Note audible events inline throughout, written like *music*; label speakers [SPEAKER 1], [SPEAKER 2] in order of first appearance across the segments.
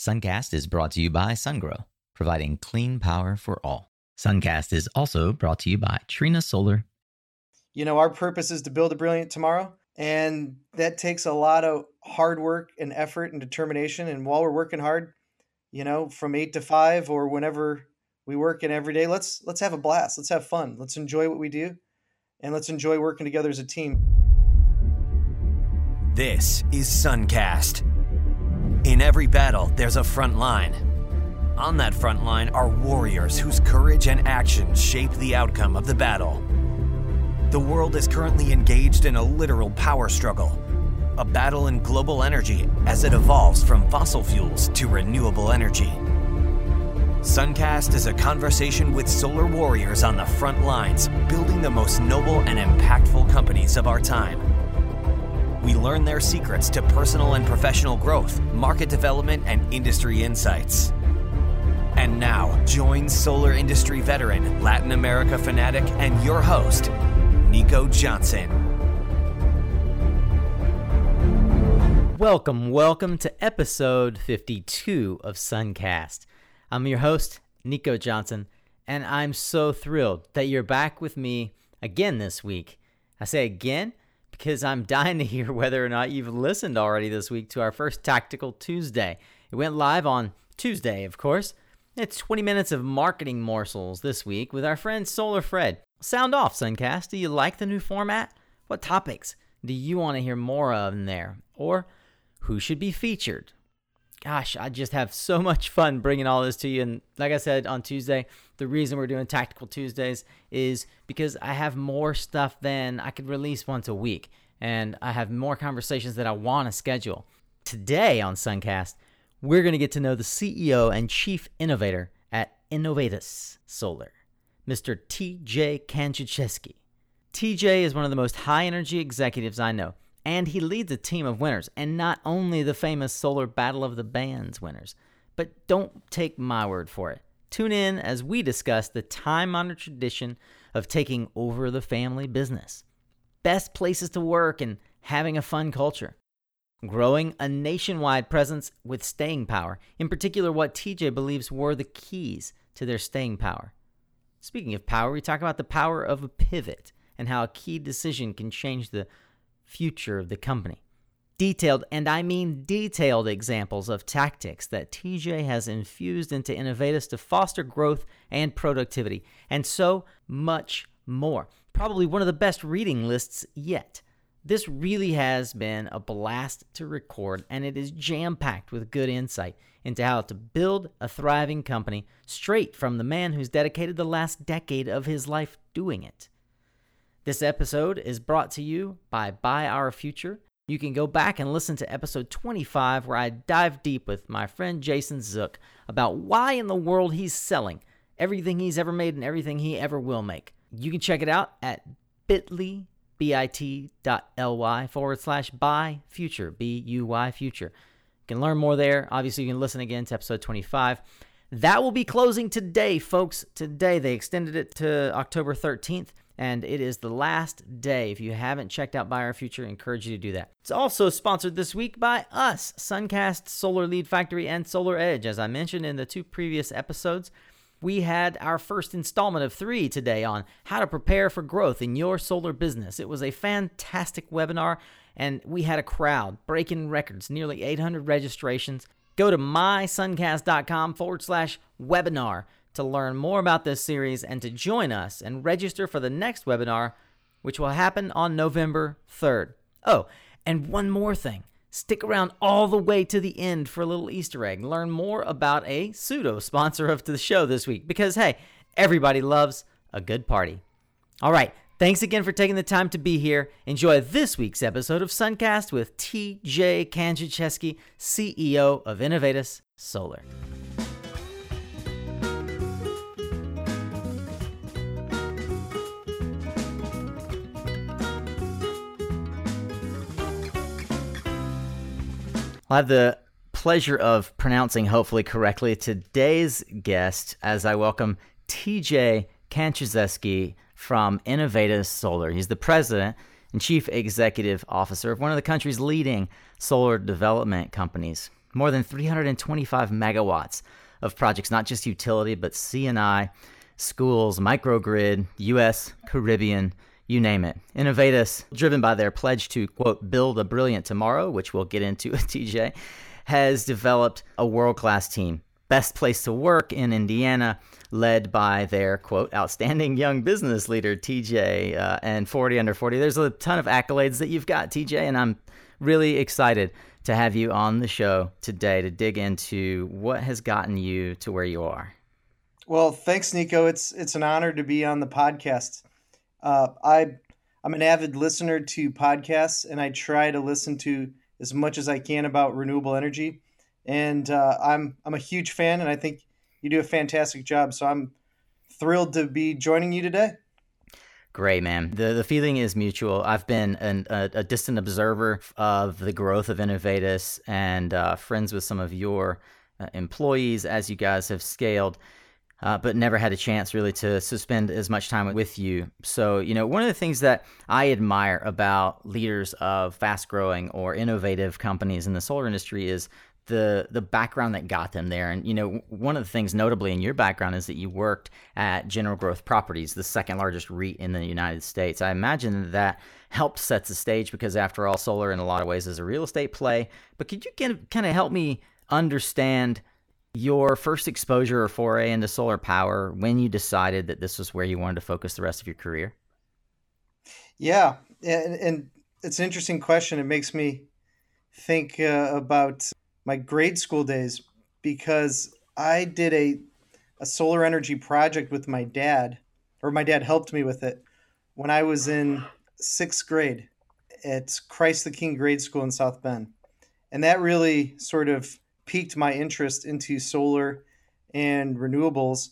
[SPEAKER 1] Suncast is brought to you by SunGrow, providing clean power for all. Suncast is also brought to you by Trina Solar.
[SPEAKER 2] You know, our purpose is to build a brilliant tomorrow, and that takes a lot of hard work and effort and determination. And while we're working hard, you know, from eight to five or whenever we work in every day, let's let's have a blast. Let's have fun. Let's enjoy what we do, and let's enjoy working together as a team.
[SPEAKER 3] This is Suncast. In every battle, there's a front line. On that front line are warriors whose courage and action shape the outcome of the battle. The world is currently engaged in a literal power struggle, a battle in global energy as it evolves from fossil fuels to renewable energy. Suncast is a conversation with solar warriors on the front lines, building the most noble and impactful companies of our time. We learn their secrets to personal and professional growth, market development, and industry insights. And now, join solar industry veteran, Latin America fanatic, and your host, Nico Johnson.
[SPEAKER 1] Welcome, welcome to episode 52 of Suncast. I'm your host, Nico Johnson, and I'm so thrilled that you're back with me again this week. I say again because I'm dying to hear whether or not you've listened already this week to our first Tactical Tuesday. It went live on Tuesday, of course. It's 20 minutes of marketing morsels this week with our friend Solar Fred. Sound off, Suncast. Do you like the new format? What topics do you want to hear more of in there? Or who should be featured? Gosh, I just have so much fun bringing all this to you. And like I said on Tuesday, the reason we're doing Tactical Tuesdays is because I have more stuff than I could release once a week. And I have more conversations that I want to schedule. Today on Suncast, we're going to get to know the CEO and Chief Innovator at Inovateus Solar, Mr. TJ Kanczuzewski. TJ is one of the most high energy executives I know, and he leads a team of winners, and not only the famous Solar Battle of the Bands winners. But don't take my word for it. Tune in as we discuss the time honored tradition of taking over the family business, best places to work, and having a fun culture. Growing a nationwide presence with staying power, in particular, what TJ believes were the keys to their staying power. Speaking of power, we talk about the power of a pivot and how a key decision can change the future of the company. Detailed, and I mean detailed, examples of tactics that TJ has infused into Inovateus to foster growth and productivity, and so much more. Probably one of the best reading lists yet. This really has been a blast to record, and it is jam packed with good insight into how to build a thriving company straight from the man who's dedicated the last decade of his life doing it. This episode is brought to you by Buy Our Future. You can go back and listen to episode 25, where I dive deep with my friend Jason Zook about why in the world he's selling everything he's ever made and everything he ever will make. You can check it out at bit.ly bit.ly forward slash buy future, B U Y future. You can learn more there. Obviously, you can listen again to episode 25. That will be closing today, folks. Today, they extended it to October 13th, and it is the last day. If you haven't checked out Buy Our Future, I encourage you to do that. It's also sponsored this week by us, Suncast, Solar Lead Factory, and Solar Edge. As I mentioned in the two previous episodes, we had our first installment of three today on how to prepare for growth in your solar business. It was a fantastic webinar, and we had a crowd breaking records, nearly 800 registrations. Go to mysuncast.com forward slash webinar to learn more about this series and to join us and register for the next webinar, which will happen on November 3rd. Oh, and one more thing. Stick around all the way to the end for a little Easter egg. Learn more about a pseudo sponsor of the show this week because, hey, everybody loves a good party. All right. Thanks again for taking the time to be here. Enjoy this week's episode of Suncast with TJ Kanczuzewski, CEO of Inovateus Solar. I have the pleasure of pronouncing, hopefully correctly, today's guest as I welcome TJ Kanczuzewski from Inovateus Solar. He's the president and chief executive officer of one of the country's leading solar development companies. more than 325 megawatts of projects, not just utility, but CNI, schools, microgrid, U.S., Caribbean, you name it. Inovateus, driven by their pledge to, quote, build a brilliant tomorrow, which we'll get into *laughs* with TJ, has developed a world class team. Best place to work in Indiana, led by their, quote, outstanding young business leader, TJ, uh, and 40 under 40. There's a ton of accolades that you've got, TJ, and I'm really excited to have you on the show today to dig into what has gotten you to where you are.
[SPEAKER 2] Well, thanks, Nico. It's it's an honor to be on the podcast. Uh, I I'm an avid listener to podcasts, and I try to listen to as much as I can about renewable energy. And uh, I'm I'm a huge fan, and I think you do a fantastic job. So I'm thrilled to be joining you today.
[SPEAKER 1] Great, man. The the feeling is mutual. I've been an, a, a, distant observer of the growth of Inovateus and uh, friends with some of your uh, employees as you guys have scaled. Uh, but never had a chance really to, spend as much time with you. So, you know, one of the things that I admire about leaders of fast growing or innovative companies in the solar industry is the the background that got them there. And you know, one of the things notably in your background is that you worked at General Growth Properties, the second largest REIT in the United States. I imagine that helped set the stage because after all, solar in a lot of ways is a real estate play. But could you kind of help me understand your first exposure or foray into solar power when you decided that this was where you wanted to focus the rest of your career?
[SPEAKER 2] Yeah, and, and it's an interesting question. It makes me think uh, about my grade school days because I did a a solar energy project with my dad, or my dad helped me with it when I was in sixth grade at Christ the King Grade School in South Bend, and that really sort of piqued my interest into solar and renewables.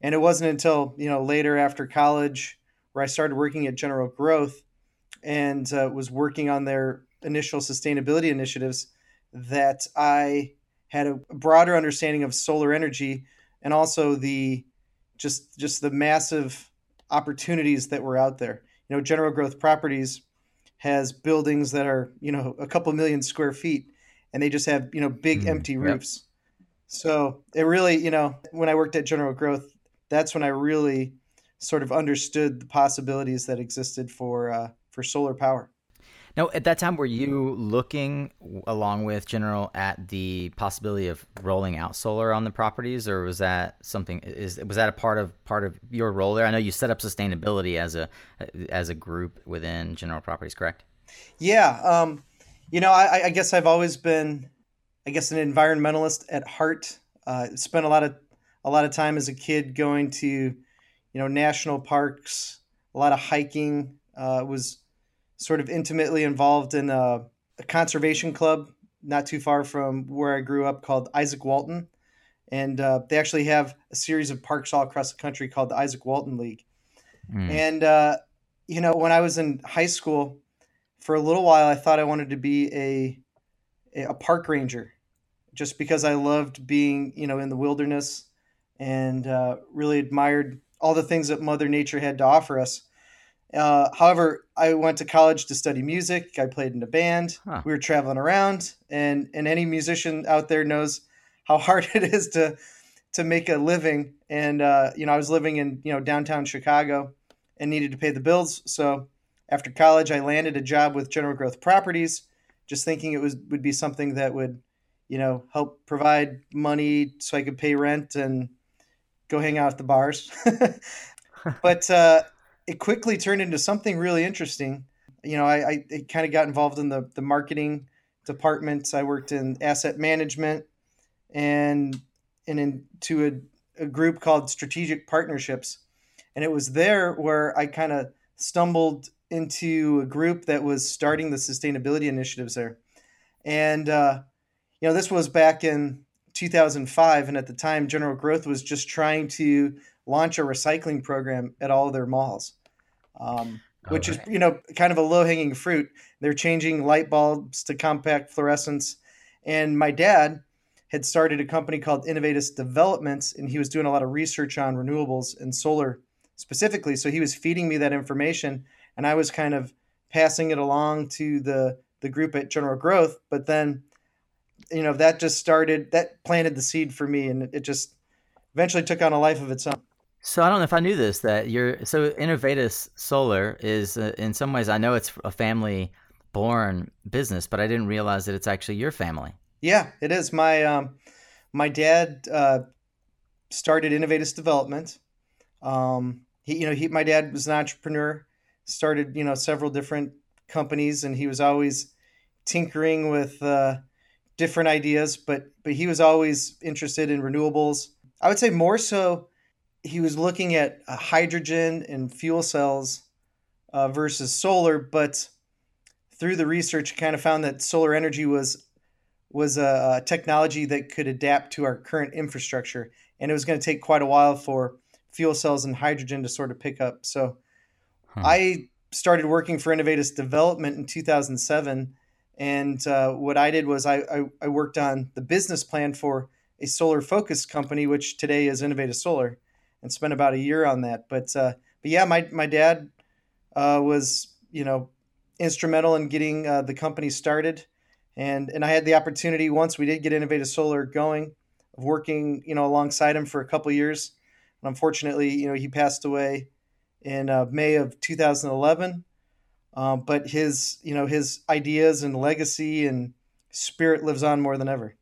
[SPEAKER 2] And it wasn't until you know later after college where I started working at General Growth and uh, was working on their initial sustainability initiatives that I had a broader understanding of solar energy and also the just just the massive opportunities that were out there. You know, General Growth Properties has buildings that are you know a couple million square feet, and they just have you know big mm, empty roofs. Yep. So it really you know when I worked at General Growth, that's when I really sort of understood the possibilities that existed for uh, for solar power.
[SPEAKER 1] Now, at that time, were you looking along with General at the possibility of rolling out solar on the properties, or was that something? Is was that a part of part of your role there? I know you set up sustainability as a as a group within General Properties, correct?
[SPEAKER 2] Yeah, um, you know, I, I, guess I've always been, I guess, an environmentalist at heart. Uh, spent a lot of a lot of time as a kid going to, you know, national parks, a lot of hiking. Uh, was sort of intimately involved in a, a, conservation club not too far from where I grew up called Izaak Walton. And uh, they actually have a series of parks all across the country called the Izaak Walton League. Mm. And, uh, you know, when I was in high school, for a little while, I thought I wanted to be a, a park ranger just because I loved being, you know, in the wilderness and uh, really admired all the things that Mother Nature had to offer us. Uh, however, I went to college to study music. I played in a band. Huh. We were traveling around, and and any musician out there knows how *laughs* hard it is to to make a living. And uh, you know, I was living in you know downtown Chicago and needed to pay the bills. So after college, I landed a job with General Growth Properties, just thinking it was would be something that would you know help provide money so I could pay rent and go hang out at the bars. *laughs* but uh, it quickly turned into something really interesting. You know, I, I kind of got involved in the, the marketing department. I worked in asset management and and into a, a group called Strategic Partnerships. And it was there where I kind of stumbled into a group that was starting the sustainability initiatives there. And, uh, you know, this was back in 2005. And at the time, General Growth was just trying to launch a recycling program at all of their malls um, which okay. is you know kind of a low hanging fruit. They're changing light bulbs to compact fluorescence, and my dad had started a company called Inovateus Developments, and he was doing a lot of research on renewables and solar specifically. So he was feeding me that information, and I was kind of passing it along to the the group at General Growth. But then you know that just started that planted the seed for me, and it just eventually took on a life of its own.
[SPEAKER 1] So I don't know if I knew this that you're so Inovateus Solar is uh, in some ways I know it's a family born business, but I didn't realize that it's actually your family.
[SPEAKER 2] Yeah, it is. My um, my dad uh, started Inovateus Development. Um, he, you know, he my dad was an entrepreneur, started you know several different companies, and he was always tinkering with uh, different ideas. But but he was always interested in renewables. I would say more so he was looking at uh, hydrogen and fuel cells uh, versus solar, but through the research, kind of found that solar energy was was a, a, technology that could adapt to our current infrastructure, and it was going to take quite a while for fuel cells and hydrogen to sort of pick up. So, hmm. I started working for Inovateus Development in 2007, and uh, what I did was I, I, I worked on the business plan for a solar focused company, which today is Inovateus Solar and spent about a year on that. But uh, but yeah, my my dad uh, was you know instrumental in getting uh, the company started, and and I had the opportunity once we did get Inovateus Solar going of working you know alongside him for a couple years. And unfortunately, you know he passed away in uh, May of 2011. Um, but his you know his ideas and legacy and spirit lives on more than ever.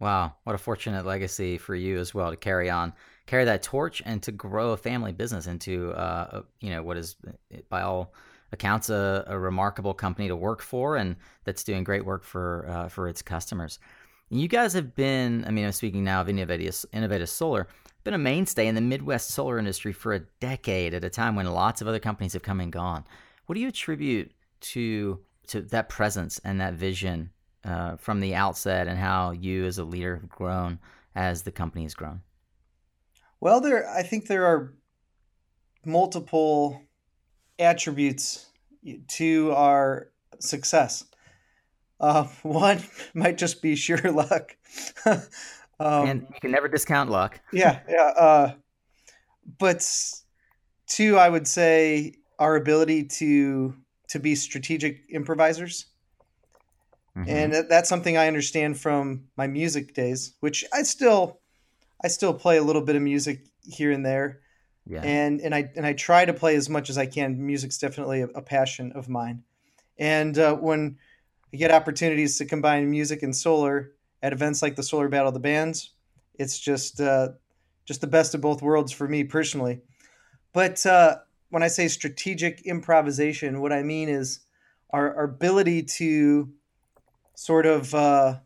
[SPEAKER 1] Wow, what a fortunate legacy for you as well to carry on carry that torch and to grow a family business into uh, you know what is by all accounts a, a, remarkable company to work for and that's doing great work for uh, for its customers. You guys have been, I mean, I'm speaking now of Inovateus, Inovateus Solar, been a mainstay in the Midwest solar industry for a decade at a time when lots of other companies have come and gone. What do you attribute to to that presence and that vision uh, from the outset, and how you as a leader have grown as the company has grown?
[SPEAKER 2] Well, there I think there are multiple attributes to our success. Uh, *laughs* one might just be sheer luck. *laughs*
[SPEAKER 1] um, and you can never discount luck. *laughs*
[SPEAKER 2] yeah, yeah. Uh, but two, I would say our ability to to be strategic improvisers. Mm-hmm. And that's something I understand from my music days, which I still I still play a little bit of music here and there. Yeah. And and I and I try to play as much as I can. Music's definitely a, a passion of mine. And uh, when I get opportunities to combine music and solar at events like the Solar Battle of the Bands, it's just uh, just the best of both worlds for me personally. But uh, when I say strategic improvisation, what I mean is our, our ability to sort of uh,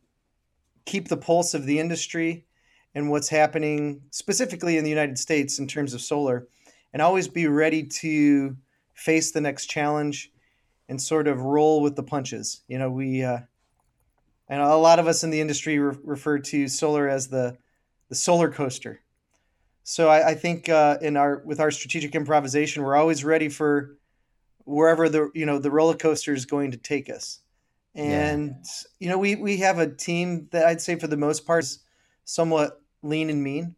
[SPEAKER 2] keep the pulse of the industry and what's happening specifically in the United States in terms of solar, and always be ready to face the next challenge and sort of roll with the punches. You know, we uh, and a lot of us in the industry re- refer to solar as the the solar coaster. So I, I think uh, in our with our strategic improvisation, we're always ready for wherever the you know the roller coaster is going to take us. And yeah. you know, we we have a team that I'd say for the most part is somewhat lean and mean.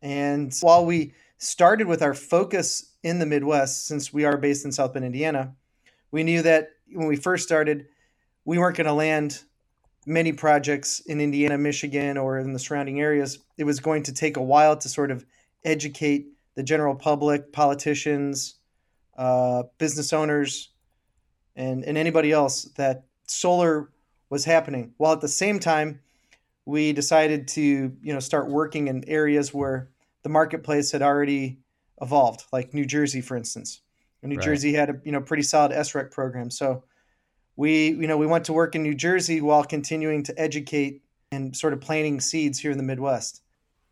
[SPEAKER 2] And while we started with our focus in the Midwest, since we are based in South Bend, Indiana, we knew that when we first started, we weren't going to land many projects in Indiana, Michigan, or in the surrounding areas. It was going to take a while to sort of educate the general public, politicians, uh, business owners, and, and anybody else that solar was happening, while at the same time we decided to you know start working in areas where the marketplace had already evolved, like New Jersey, for instance. And New right. Jersey had a you know pretty solid SREC program, so we you know we went to work in New Jersey while continuing to educate and sort of planting seeds here in the Midwest.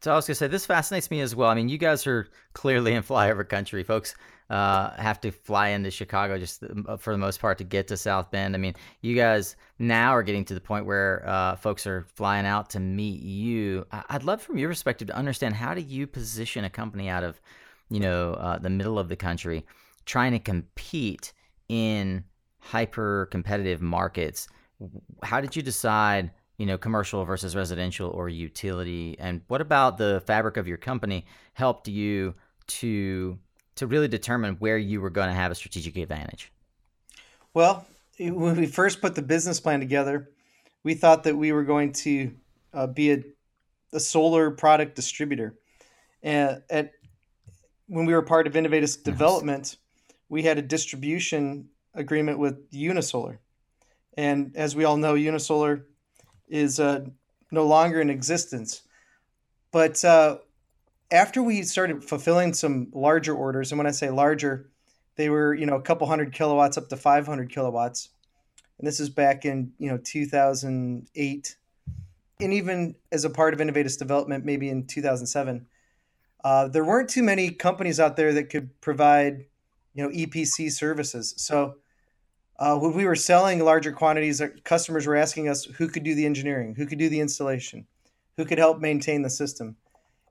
[SPEAKER 1] So I was gonna say this fascinates me as well. I mean, you guys are clearly in flyover country, folks uh, have to fly into Chicago just uh, for the most part to get to South Bend. I mean, you guys now are getting to the point where uh, folks are flying out to meet you. I'd love from your perspective to understand how do you position a company out of, you know, uh, the middle of the country, trying to compete in hyper competitive markets. How did you decide? you know, commercial versus residential or utility? And what about the fabric of your company helped you to to really determine where you were going to have a strategic advantage?
[SPEAKER 2] Well, when we first put the business plan together, we thought that we were going to uh, be a, a solar product distributor. And at when we were part of Innovatus Development, we had a distribution agreement with Unisolar. And as we all know, Unisolar is uh, no longer in existence. But uh, after we started fulfilling some larger orders, and when I say larger, they were you know a couple hundred kilowatts up to 500 kilowatts, and this is back in you know 2008, and even as a part of Innovatus Development, maybe in 2007. Uh, there weren't too many companies out there that could provide, you know, EPC services. So uh, when we were selling larger quantities, customers were asking us who could do the engineering, who could do the installation, who could help maintain the system.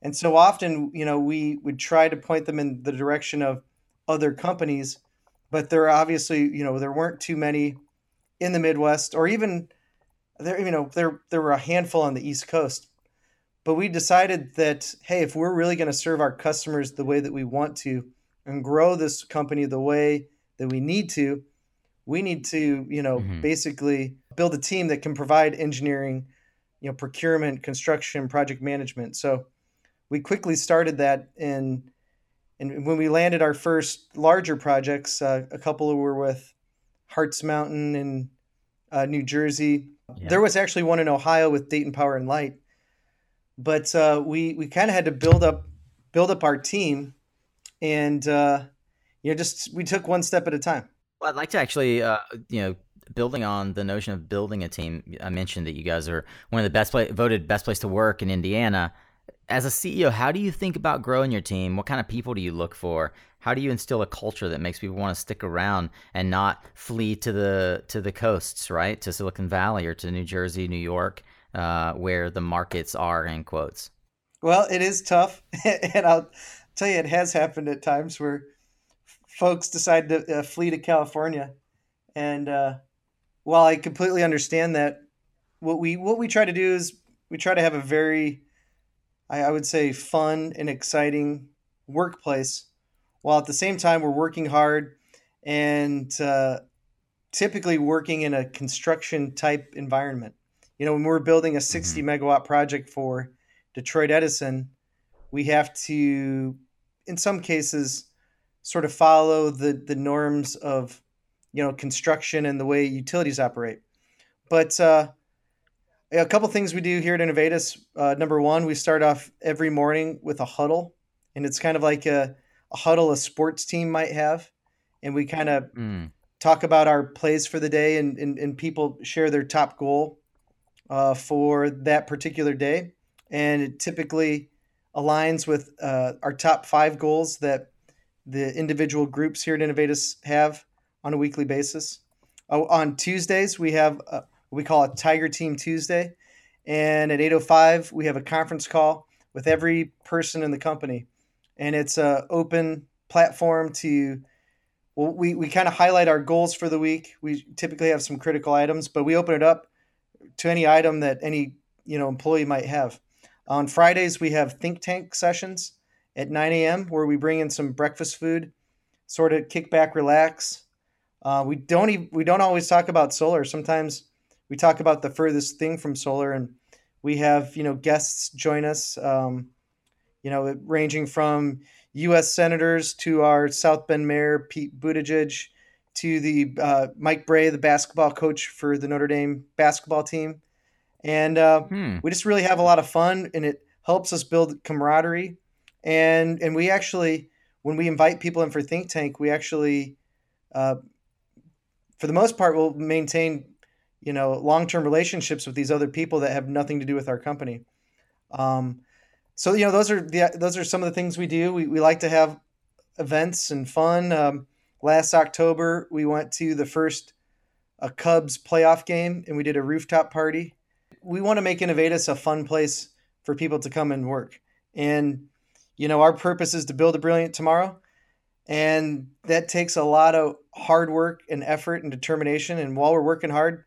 [SPEAKER 2] And so often, you know, we would try to point them in the direction of other companies, but there obviously, you know, there weren't too many in the Midwest or even there, you know, there there were a handful on the East Coast. But we decided that hey, if we're really going to serve our customers the way that we want to and grow this company the way that we need to, we need to, you know, mm-hmm. basically build a team that can provide engineering, you know, procurement, construction, project management. So we quickly started that in and when we landed our first larger projects, uh, a couple were with Hartz Mountain in uh, New Jersey. Yeah. There was actually one in Ohio with Dayton Power and Light, but uh, we we kind of had to build up build up our team, and uh, you know just we took one step at a time.
[SPEAKER 1] Well, I'd like to actually uh, you know building on the notion of building a team. I mentioned that you guys are one of the best play, voted best place to work in Indiana as a CEO, how do you think about growing your team? What kind of people do you look for? How do you instill a culture that makes people want to stick around and not flee to the to the coasts, right? To Silicon Valley or to New Jersey, New York, uh, where the markets are in quotes.
[SPEAKER 2] Well, it is tough, *laughs* and I'll tell you, it has happened at times where folks decide to uh, flee to California. And uh, while I completely understand that, what we what we try to do is we try to have a very I, I would say, fun and exciting workplace, while at the same time we're working hard and uh, typically working in a construction type environment. You know, when we're building a 60 mm-hmm. megawatt project for Detroit Edison, we have to, in some cases, sort of follow the the norms of, you know, construction and the way utilities operate. But uh, a couple things we do here at Inovateus. Uh, number one, we start off every morning with a huddle, and it's kind of like a, a huddle a sports team might have, and we kind of mm. talk about our plays for the day, and, and, and people share their top goal uh, for that particular day, and it typically aligns with uh, our top five goals that the individual groups here at Inovateus have on a weekly basis. Oh, on Tuesdays, we have a, we call it Tiger Team Tuesday. And at 8.05, we have a conference call with every person in the company. And it's a open platform to, well, we, we kind of highlight our goals for the week. We typically have some critical items, but we open it up to any item that any, you know, employee might have. On Fridays, we have think tank sessions at 9 a.m. where we bring in some breakfast food, sort of kick back, relax. Uh, we don't even, we don't always talk about solar. Sometimes we talk about the furthest thing from solar, and we have you know guests join us. Um, you know, ranging from U.S. senators to our South Bend mayor Pete Buttigieg to the uh, Mike Brey, the basketball coach for the Notre Dame basketball team, and uh, hmm. we just really have a lot of fun, and it helps us build camaraderie. And and we actually, when we invite people in for Think Tank, we actually, uh, for the most part, will maintain you know long-term relationships with these other people that have nothing to do with our company. Um, so you know those are the those are some of the things we do. We, we like to have events and fun. Um, last october we went to the first a cubs playoff game and we did a rooftop party. We want to make Inovateus a fun place for people to come and work. And you know our purpose is to build a brilliant tomorrow and that takes a lot of hard work and effort and determination and while we're working hard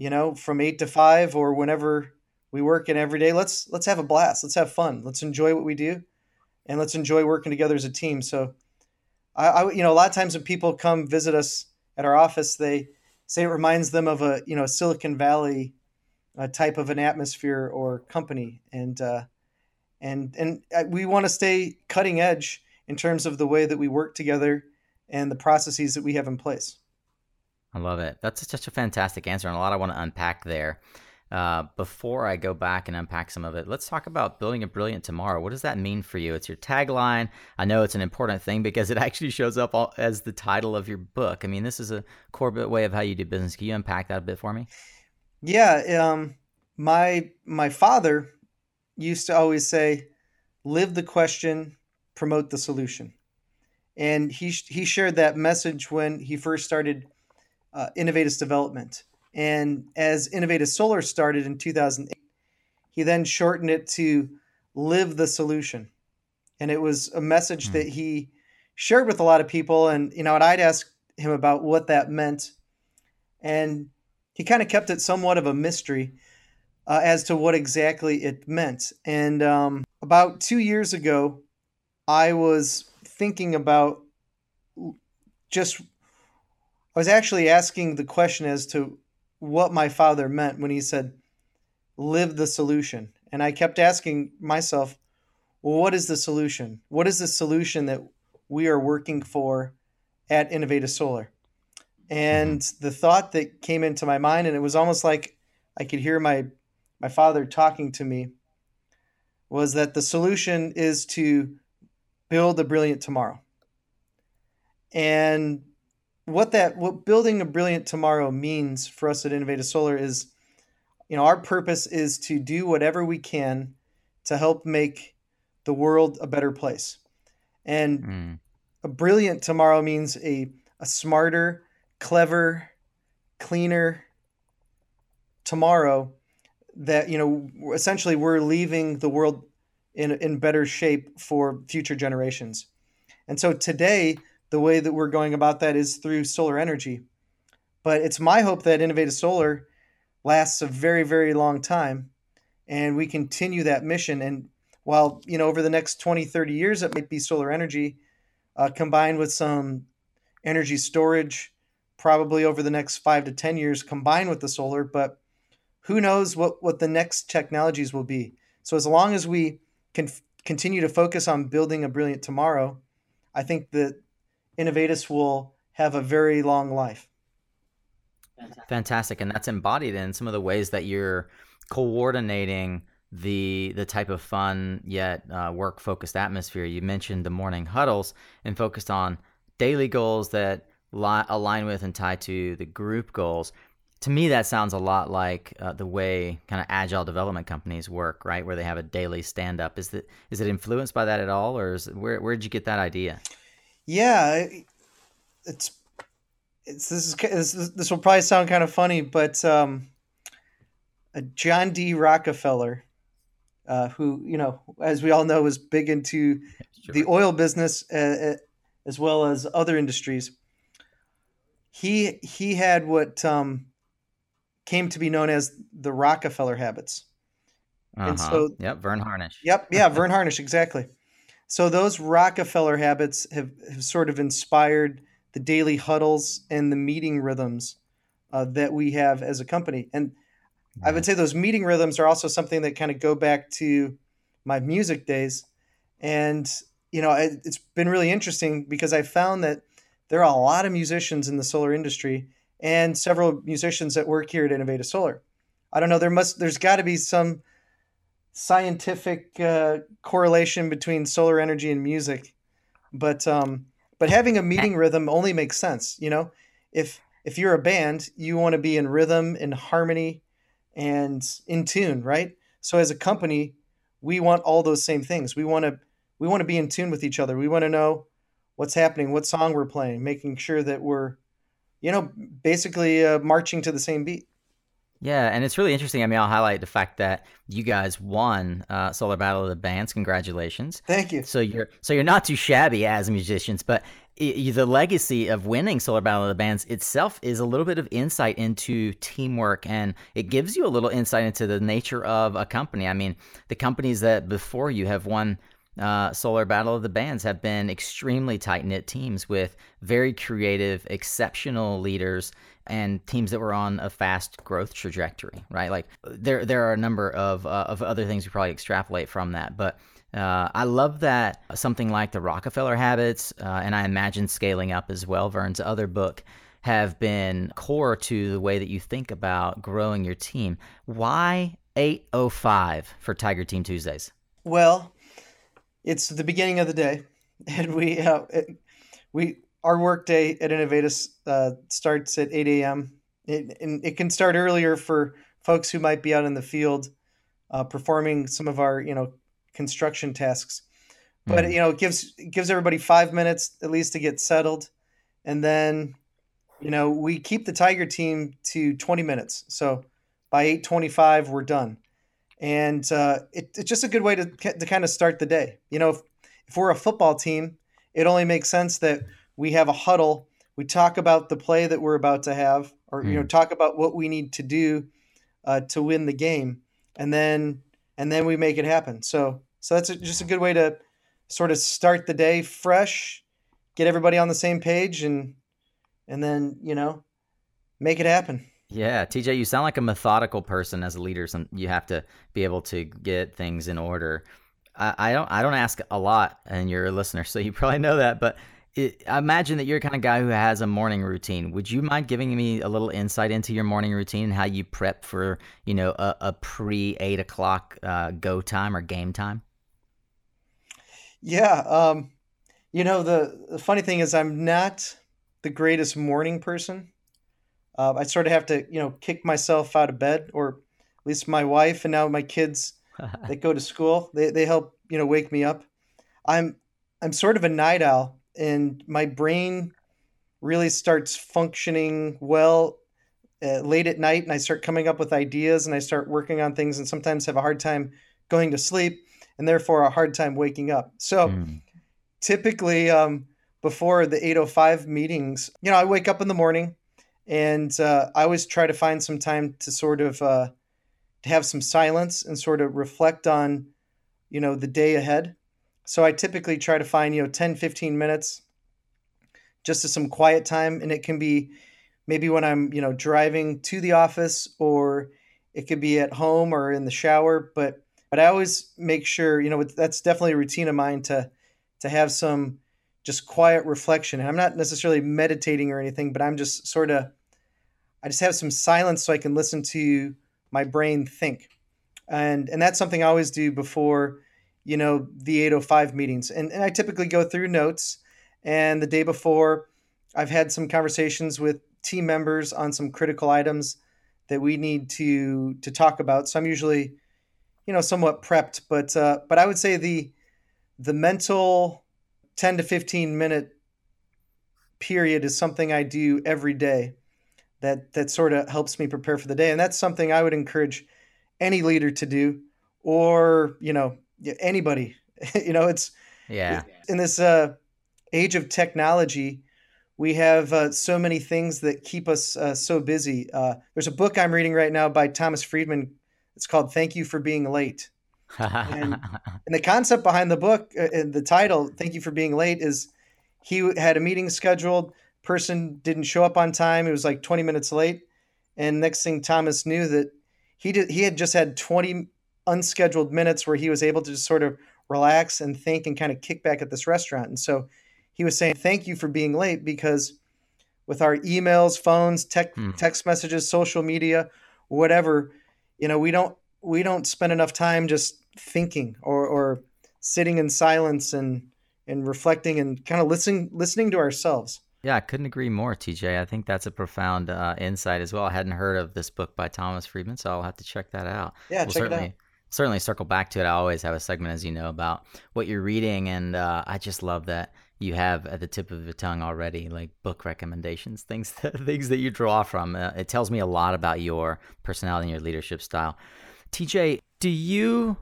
[SPEAKER 2] you know, from eight to five or whenever we work in every day. Let's let's have a blast. Let's have fun. Let's enjoy what we do, and let's enjoy working together as a team. So, I, I you know, a lot of times when people come visit us at our office, they say it reminds them of a you know Silicon Valley uh, type of an atmosphere or company, and uh, and and uh, we want to stay cutting edge in terms of the way that we work together and the processes that we have in place.
[SPEAKER 1] I love it. That's such a fantastic answer, and a lot I want to unpack there. Uh, before I go back and unpack some of it, let's talk about building a brilliant tomorrow. What does that mean for you? It's your tagline. I know it's an important thing because it *laughs* actually shows up all, as the title of your book. I mean, this is a core way of how you do business. Can you unpack that a bit for me?
[SPEAKER 2] Yeah, um, my my father used to always say, "Live the question, promote the solution," and he he shared that message when he first started uh, Inovateus Development and as Inovateus Solar started in 2008, he then shortened it to Live the Solution. And it was a message mm. that he shared with a lot of people. And, you know, and I'd ask him about what that meant. And he kind of kept it somewhat of a mystery uh, as to what exactly it meant. And um, about two years ago, I was thinking about just, I was actually asking the question as to what my father meant when he said, live the solution. And I kept asking myself, well, what is the solution? What is the solution that we are working for at Inovateus Solar? And mm-hmm. the thought that came into my mind, and it was almost like I could hear my, my father talking to me, was that the solution is to build a brilliant tomorrow. And what that what building a brilliant tomorrow means for us at Inovateus Solar is, you know, our purpose is to do whatever we can to help make the world a better place. And mm. a brilliant tomorrow means a a smarter, clever, cleaner tomorrow that you know essentially we're leaving the world in in better shape for future generations. And so today the way that we're going about that is through solar energy. But it's my hope that Inovateus Solar lasts a very, very long time and we continue that mission. And while, you know, over the next 20, 30 years, it might be solar energy uh, combined with some energy storage, probably over the next five to 10 years combined with the solar. But who knows what, what the next technologies will be. So as long as we can f- continue to focus on building a brilliant tomorrow, I think that Inovateus will have a very long life.
[SPEAKER 1] Fantastic. And that's embodied in some of the ways that you're coordinating the the type of fun yet uh, work focused atmosphere. You mentioned the morning huddles and focused on daily goals that li- align with and tie to the group goals. To me, that sounds a lot like uh, the way kind of agile development companies work, right? Where they have a daily stand up. Is that is it influenced by that at all, or is where where did you get that idea?
[SPEAKER 2] Yeah, it's it's this is this will probably sound kind of funny, but um, John D. Rockefeller, uh, who you know, as we all know, was big into sure. the oil business uh, uh, as well as other industries. He he had what um, came to be known as the Rockefeller habits.
[SPEAKER 1] Uh-huh. And so, yep, Verne Harnish.
[SPEAKER 2] Yep, yeah, *laughs* Verne Harnish, exactly. So those Rockefeller habits have, have sort of inspired the daily huddles and the meeting rhythms uh, that we have as a company. And yeah. I would say those meeting rhythms are also something that kind of go back to my music days. And, you know, it, it's been really interesting because I found that there are a lot of musicians in the solar industry and several musicians that work here at Inovateus Solar. I don't know, there must, there's got to be some scientific uh, correlation between solar energy and music, but um, but having a meeting rhythm only makes sense. You know, if if you're a band, you want to be in rhythm, in harmony, and in tune, right? So as a company, we want all those same things. We want to we want to be in tune with each other. We want to know what's happening, what song we're playing, making sure that we're, you know, basically uh, marching to the same beat.
[SPEAKER 1] Yeah, and it's really interesting. I mean, I'll highlight the fact that you guys won uh, Solar Battle of the Bands. Congratulations!
[SPEAKER 2] Thank you.
[SPEAKER 1] So you're so you're not too shabby as musicians, but it, the legacy of winning Solar Battle of the Bands itself is a little bit of insight into teamwork, and it gives you a little insight into the nature of a company. I mean, the companies that before you have won uh, Solar Battle of the Bands have been extremely tight knit teams with very creative, exceptional leaders and teams that were on a fast growth trajectory, right? Like there there are a number of uh, of other things we probably extrapolate from that, but uh, I love that something like the Rockefeller habits, uh, and I imagine scaling up as well. Verne's other book have been core to the way that you think about growing your team. Why 805 for Tiger Team Tuesdays?
[SPEAKER 2] Well, it's the beginning of the day, *laughs* and we uh, we our workday at Inovateus uh, starts at 8 a.m. It, and it can start earlier for folks who might be out in the field uh, performing some of our you know construction tasks. But mm. you know, it gives it gives everybody five minutes at least to get settled, and then you know we keep the Tiger team to 20 minutes. So by 8:25 we're done, and uh, it, it's just a good way to to kind of start the day. You know, if, if we're a football team, it only makes sense that we have a huddle. We talk about the play that we're about to have, or mm. you know, mm. talk about what we need to do uh, to win the game, and then and then we make it happen. So so that's a, just a good way to sort of start the day fresh, get everybody on the same page, and and then you know make it happen.
[SPEAKER 1] Yeah, TJ, you sound like a methodical person as a leader. Some you have to be able to get things in order. I, I don't I don't ask a lot, and you're a listener, *laughs* so you probably know that. But it, I imagine that you're the kind of guy who has a morning routine. Would you mind giving me a little insight into your morning routine and how you prep for, you know, a, a pre eight o'clock uh, go time or game time?
[SPEAKER 2] Yeah, um, you know the, the funny thing is I'm not the greatest morning person. Uh, I sort of have to, you know, kick myself out of bed, or at least my wife and now my kids *laughs* that go to school. They they help, you know, wake me up. I'm I'm sort of a night owl and my brain really starts functioning well uh, late at night and I start coming up with ideas and I start working on things and sometimes have a hard time going to sleep and therefore a hard time waking up. So mm. typically um, before the 805 meetings, you know, I wake up in the morning and uh, I always try to find some time to sort of uh, to have some silence and sort of reflect on, you know, the day ahead. So I typically try to find, you know, 10, 15 minutes just to some quiet time. And it can be maybe when I'm, you know, driving to the office or it could be at home or in the shower. But but I always make sure, you know, that's definitely a routine of mine to to have some just quiet reflection. And I'm not necessarily meditating or anything, but I'm just sort of I just have some silence so I can listen to my brain think. And and that's something I always do before you know, the 805 meetings. And, and I typically go through notes. And the day before, I've had some conversations with team members on some critical items that we need to to talk about. So I'm usually, you know, somewhat prepped. But uh, but I would say the the mental 10 to 15 minute period is something I do every day that that sort of helps me prepare for the day. And that's something I would encourage any leader to do or, you know, anybody. *laughs* you know, it's
[SPEAKER 1] yeah.
[SPEAKER 2] In this uh, age of technology, we have uh, so many things that keep us uh, so busy. Uh, there's a book I'm reading right now by Thomas Friedman. It's called "Thank You for Being Late," and, *laughs* and, the concept behind the book, uh, and the title "Thank You for Being Late," is he had a meeting scheduled. Person didn't show up on time. It was like 20 minutes late, and next thing Thomas knew that he did, he had just had 20 unscheduled minutes where he was able to just sort of relax and think and kind of kick back at this restaurant. And so he was saying, Thank you for being late because with our emails, phones, tech, hmm. text messages, social media, whatever, you know, we don't we don't spend enough time just thinking or, or sitting in silence and and reflecting and kind of listening listening to ourselves.
[SPEAKER 1] Yeah, I couldn't agree more, TJ. I think that's a profound uh, insight as well. I hadn't heard of this book by Thomas Friedman, so I'll have to check that out.
[SPEAKER 2] Yeah, we'll check it out
[SPEAKER 1] certainly circle back to it. I always have a segment, as you know, about what you're reading, and uh, I just love that you have at the tip of your tongue already, like book recommendations, things *laughs* that, things that you draw from. Uh, it tells me a lot about your personality and your leadership style. TJ, do you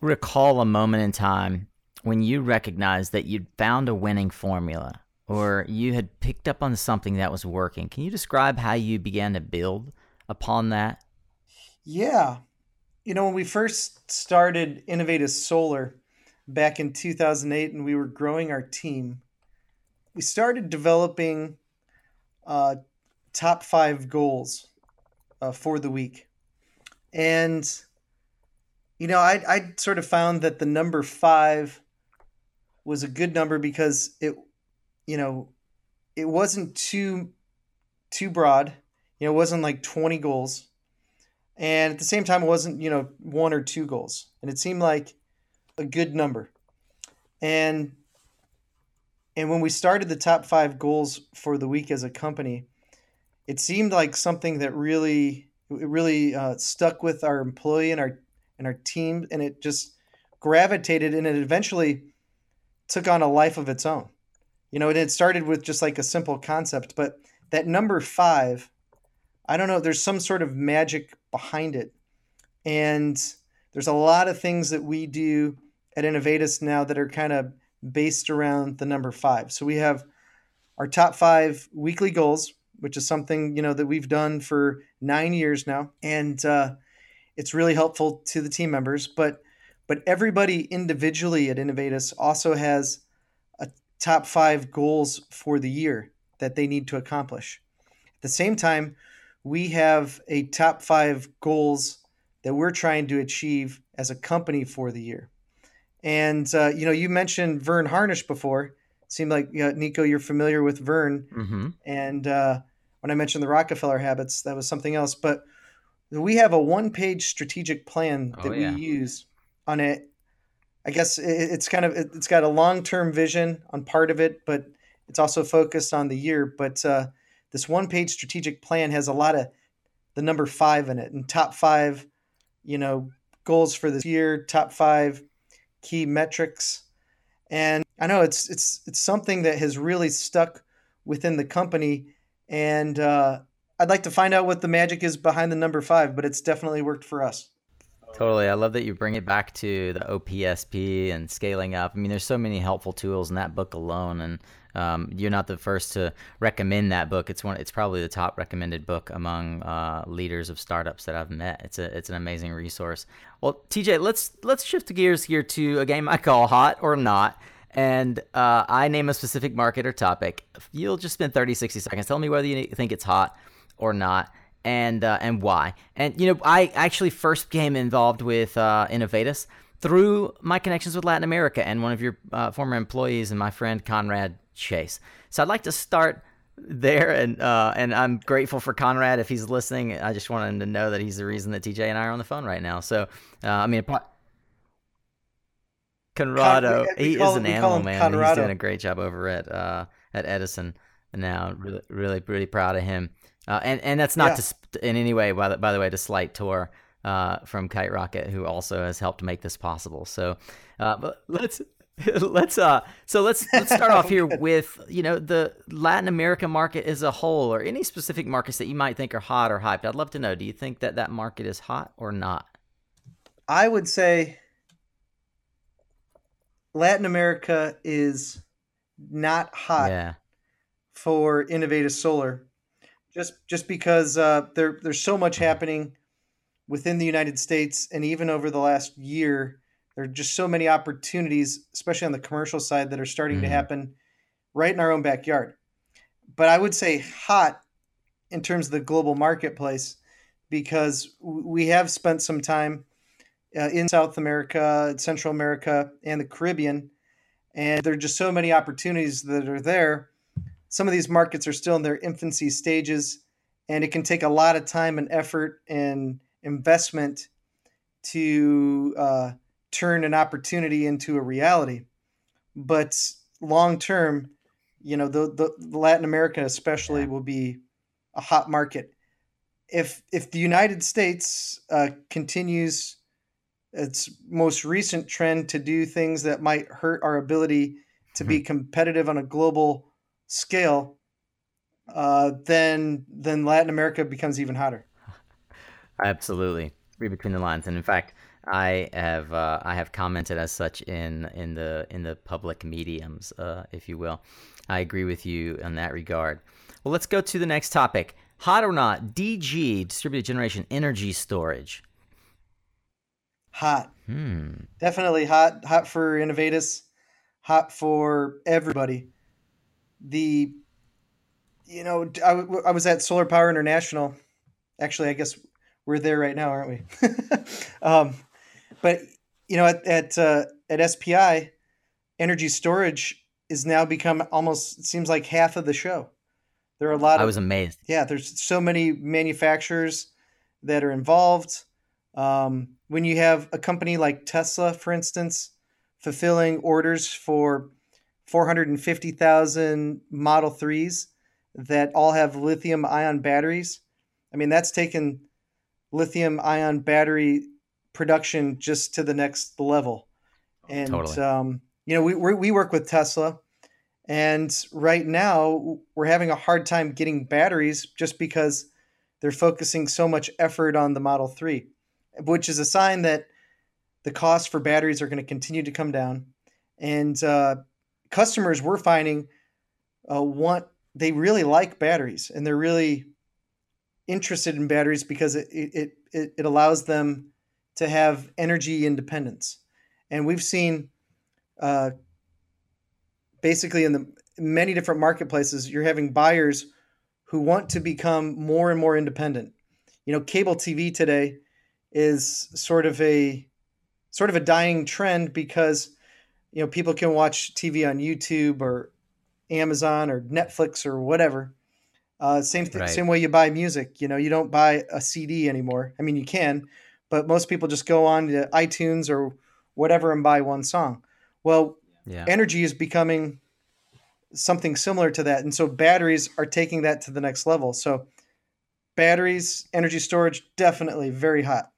[SPEAKER 1] recall a moment in time when you recognized that you'd found a winning formula? Or you had picked up on something that was working. Can you describe how you began to build upon that?
[SPEAKER 2] Yeah, you know, when we first started Inovateus Solar back in 2008 and we were growing our team, we started developing uh, top five goals uh, for the week, and you know, I I sort of found that the number five was a good number because it, you know, it wasn't too too broad. You know, it wasn't like twenty goals, and at the same time, it wasn't you know one or two goals, and it seemed like a good number, and and when we started the top five goals for the week as a company, it seemed like something that really it really uh, stuck with our employee and our and our team, and it just gravitated, and it eventually took on a life of its own. You know, it started with just like a simple concept, but that number five, I don't know, there's some sort of magic behind it, and there's a lot of things that we do at Inovateus now that are kind of based around the number five. So we have our top five weekly goals, which is something you know that we've done for nine years now, and uh, it's really helpful to the team members. But but everybody individually at Inovateus also has top five goals for the year that they need to accomplish. At the same time, we have a top five goals that we're trying to achieve as a company for the year. And uh, you know, you mentioned Verne Harnish before. It seemed like you know, Nico, you're familiar with Verne. Mm-hmm. And uh, when I mentioned the Rockefeller habits, that was something else. But we have a one-page strategic plan that oh, yeah. we use on it. I guess it's kind of it's got a long-term vision on part of it, but it's also focused on the year. But uh, this one-page strategic plan has a lot of the number five in it, and top five, you know, goals for this year, top five key metrics. And I know it's it's it's something that has really stuck within the company, and uh, I'd like to find out what the magic is behind the number five, but it's definitely worked for us.
[SPEAKER 1] Totally. I love that you bring it back to the OPSP and scaling up. I mean, there's so many helpful tools in that book alone, and um, you're not the first to recommend that book. It's one. It's probably the top recommended book among uh, leaders of startups that I've met. It's a it's an amazing resource. Well, TJ, let's let's shift the gears here to a game I call Hot or Not. And uh, I name a specific market or topic. You'll just spend 30, 60 seconds. Tell me whether you think it's hot or not and uh, and why. And you know, I actually first became involved with uh, Inovateus through my connections with Latin America and one of your uh, former employees and my friend Conrad Chase. So I'd like to start there, and uh, and I'm grateful for Conrad if he's listening. I just want him to know that he's the reason that TJ and I are on the phone right now. So uh, I mean. Conrado, Con- he is an animal man. Conrado. He's doing a great job over at uh, at Edison now. Really, really, really proud of him. Uh, and and that's not yeah. to, in any way, by the, by the way, to slight Tor uh, from Kite Rocket, who also has helped make this possible. So, uh, but let's *laughs* let's uh so let's let's start off here *laughs* with you know the Latin America market as a whole, or any specific markets that you might think are hot or hyped. I'd love to know. Do you think that that market is hot or not?
[SPEAKER 2] I would say Latin America is not hot yeah. for Inovateus Solar just just because uh, there there's so much happening within the United States, and even over the last year, there are just so many opportunities, especially on the commercial side, that are starting mm-hmm. to happen right in our own backyard. But I would say hot in terms of the global marketplace because we have spent some time uh, in South America, Central America, and the Caribbean, and there are just so many opportunities that are there some of these markets are still in their infancy stages, and it can take a lot of time and effort and investment to uh, turn an opportunity into a reality. But long term, you know, the, the Latin America especially yeah. will be a hot market. If if the United States uh, continues its most recent trend to do things that might hurt our ability to be mm-hmm. competitive on a global scale, uh, then then Latin America becomes even hotter. *laughs*
[SPEAKER 1] Absolutely, read between the lines, and in fact, I have uh, I have commented as such in in the in the public mediums, uh, if you will. I agree with you in that regard. Well, let's go to the next topic. Hot or not, DG distributed generation energy storage.
[SPEAKER 2] Hot. Hmm. Definitely hot. Hot for Inovateus. Hot for everybody the you know, I, I was at Solar Power International. Actually, I guess we're there right now, aren't we? *laughs* um, but you know, at at uh, at SPI, energy storage is now become almost seems like half of the show. There are a lot. of, I
[SPEAKER 1] was amazed.
[SPEAKER 2] Yeah, there's so many manufacturers that are involved. Um, when you have a company like Tesla, for instance, fulfilling orders for 450,000 Model 3s that all have lithium ion batteries, I mean, that's taken lithium ion battery production just to the next level. And,
[SPEAKER 1] Totally.
[SPEAKER 2] um, you know, we, we we work with Tesla, and right now we're having a hard time getting batteries just because they're focusing so much effort on the Model 3, which is a sign that the costs for batteries are going to continue to come down. And uh, customers we're finding uh, want, they really like batteries and they're really interested in batteries because it, it, it, it allows them to have energy independence. And we've seen uh, basically in the many different marketplaces, you're having buyers who want to become more and more independent. You know, cable TV today is sort of a sort of a dying trend because you know people can watch TV on YouTube or Amazon or Netflix or whatever. Uh, same th-
[SPEAKER 1] Right.
[SPEAKER 2] same way you buy music. You know, you don't buy a CD anymore. I mean, you can, but most people just go on to iTunes or whatever and buy one song. Well,
[SPEAKER 1] Yeah.
[SPEAKER 2] energy is becoming something similar to that and so batteries are taking that to the next level so batteries energy storage definitely very hot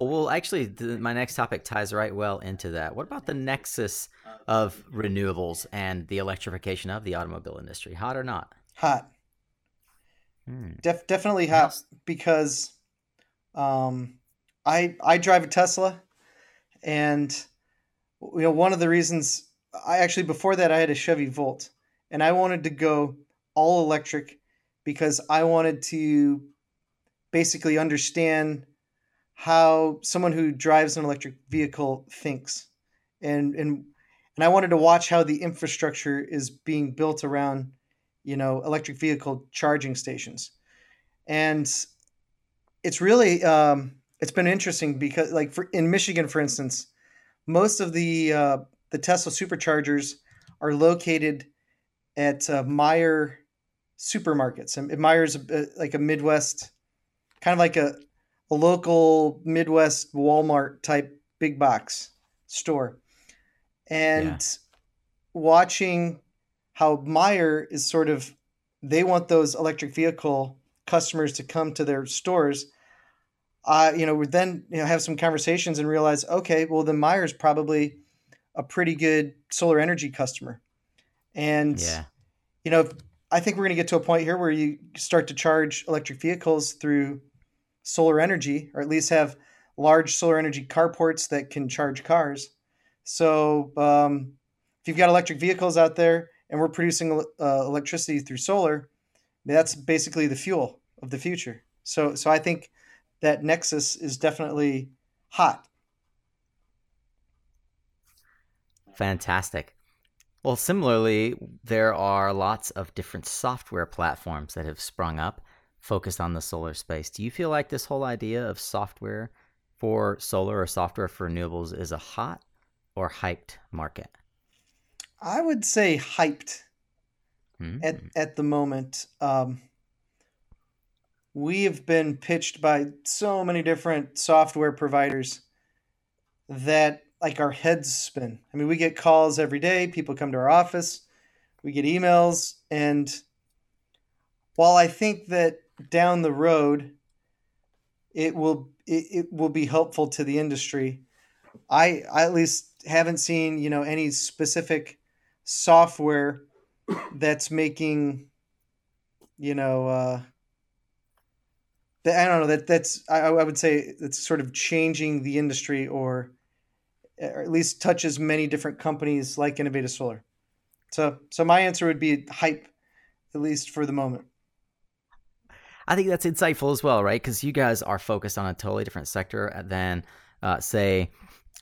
[SPEAKER 1] Well, actually, the, my next topic ties right well into that. What about the nexus of renewables and the electrification of the automobile industry? Hot or not?
[SPEAKER 2] hot
[SPEAKER 1] Hmm.
[SPEAKER 2] Def, definitely hot
[SPEAKER 1] How's-
[SPEAKER 2] because um, I I drive a Tesla, and you know one of the reasons I actually before that I had a Chevy Volt, and I wanted to go all electric because I wanted to basically understand how someone who drives an electric vehicle thinks, and and and I wanted to watch how the infrastructure is being built around you know electric vehicle charging stations. And it's really um, it's been interesting because like for in michigan for instance most of the uh, the tesla superchargers are located at uh, Meijer supermarkets. And Meijer's like a midwest kind of like a, a local midwest walmart type big box store and watching how Meijer is sort of they want those electric vehicle customers to come to their stores. Uh, you know, we then you know have some conversations and realize, okay, well then Meijer's probably a pretty good solar energy customer. And
[SPEAKER 1] Yeah.
[SPEAKER 2] you know, I think we're going to get to a point here where you start to charge electric vehicles through solar energy, or at least have large solar energy carports that can charge cars. So, um, if you've got electric vehicles out there and we're producing uh, electricity through solar, that's basically the fuel of the future. So, so I think that nexus is definitely hot.
[SPEAKER 1] Fantastic. Well, similarly, there are lots of different software platforms that have sprung up focused on the solar space. Do you feel like this whole idea of software for solar or software for renewables is a hot or hyped market?
[SPEAKER 2] I would say hyped
[SPEAKER 1] Hmm?
[SPEAKER 2] at at the moment. Um, we have been pitched by so many different software providers that like our heads spin. I mean, we get calls every day. People come to our office. We get emails, and while I think that down the road it will it, it will be helpful to the industry, I I at least haven't seen you know any specific software that's making you know uh that, i don't know that that's I, I would say it's sort of changing the industry or, or at least touches many different companies like Inovateus solar. So so my answer would be hype at least for the moment
[SPEAKER 1] I think that's insightful as well, right? Because you guys are focused on a totally different sector than, uh, say,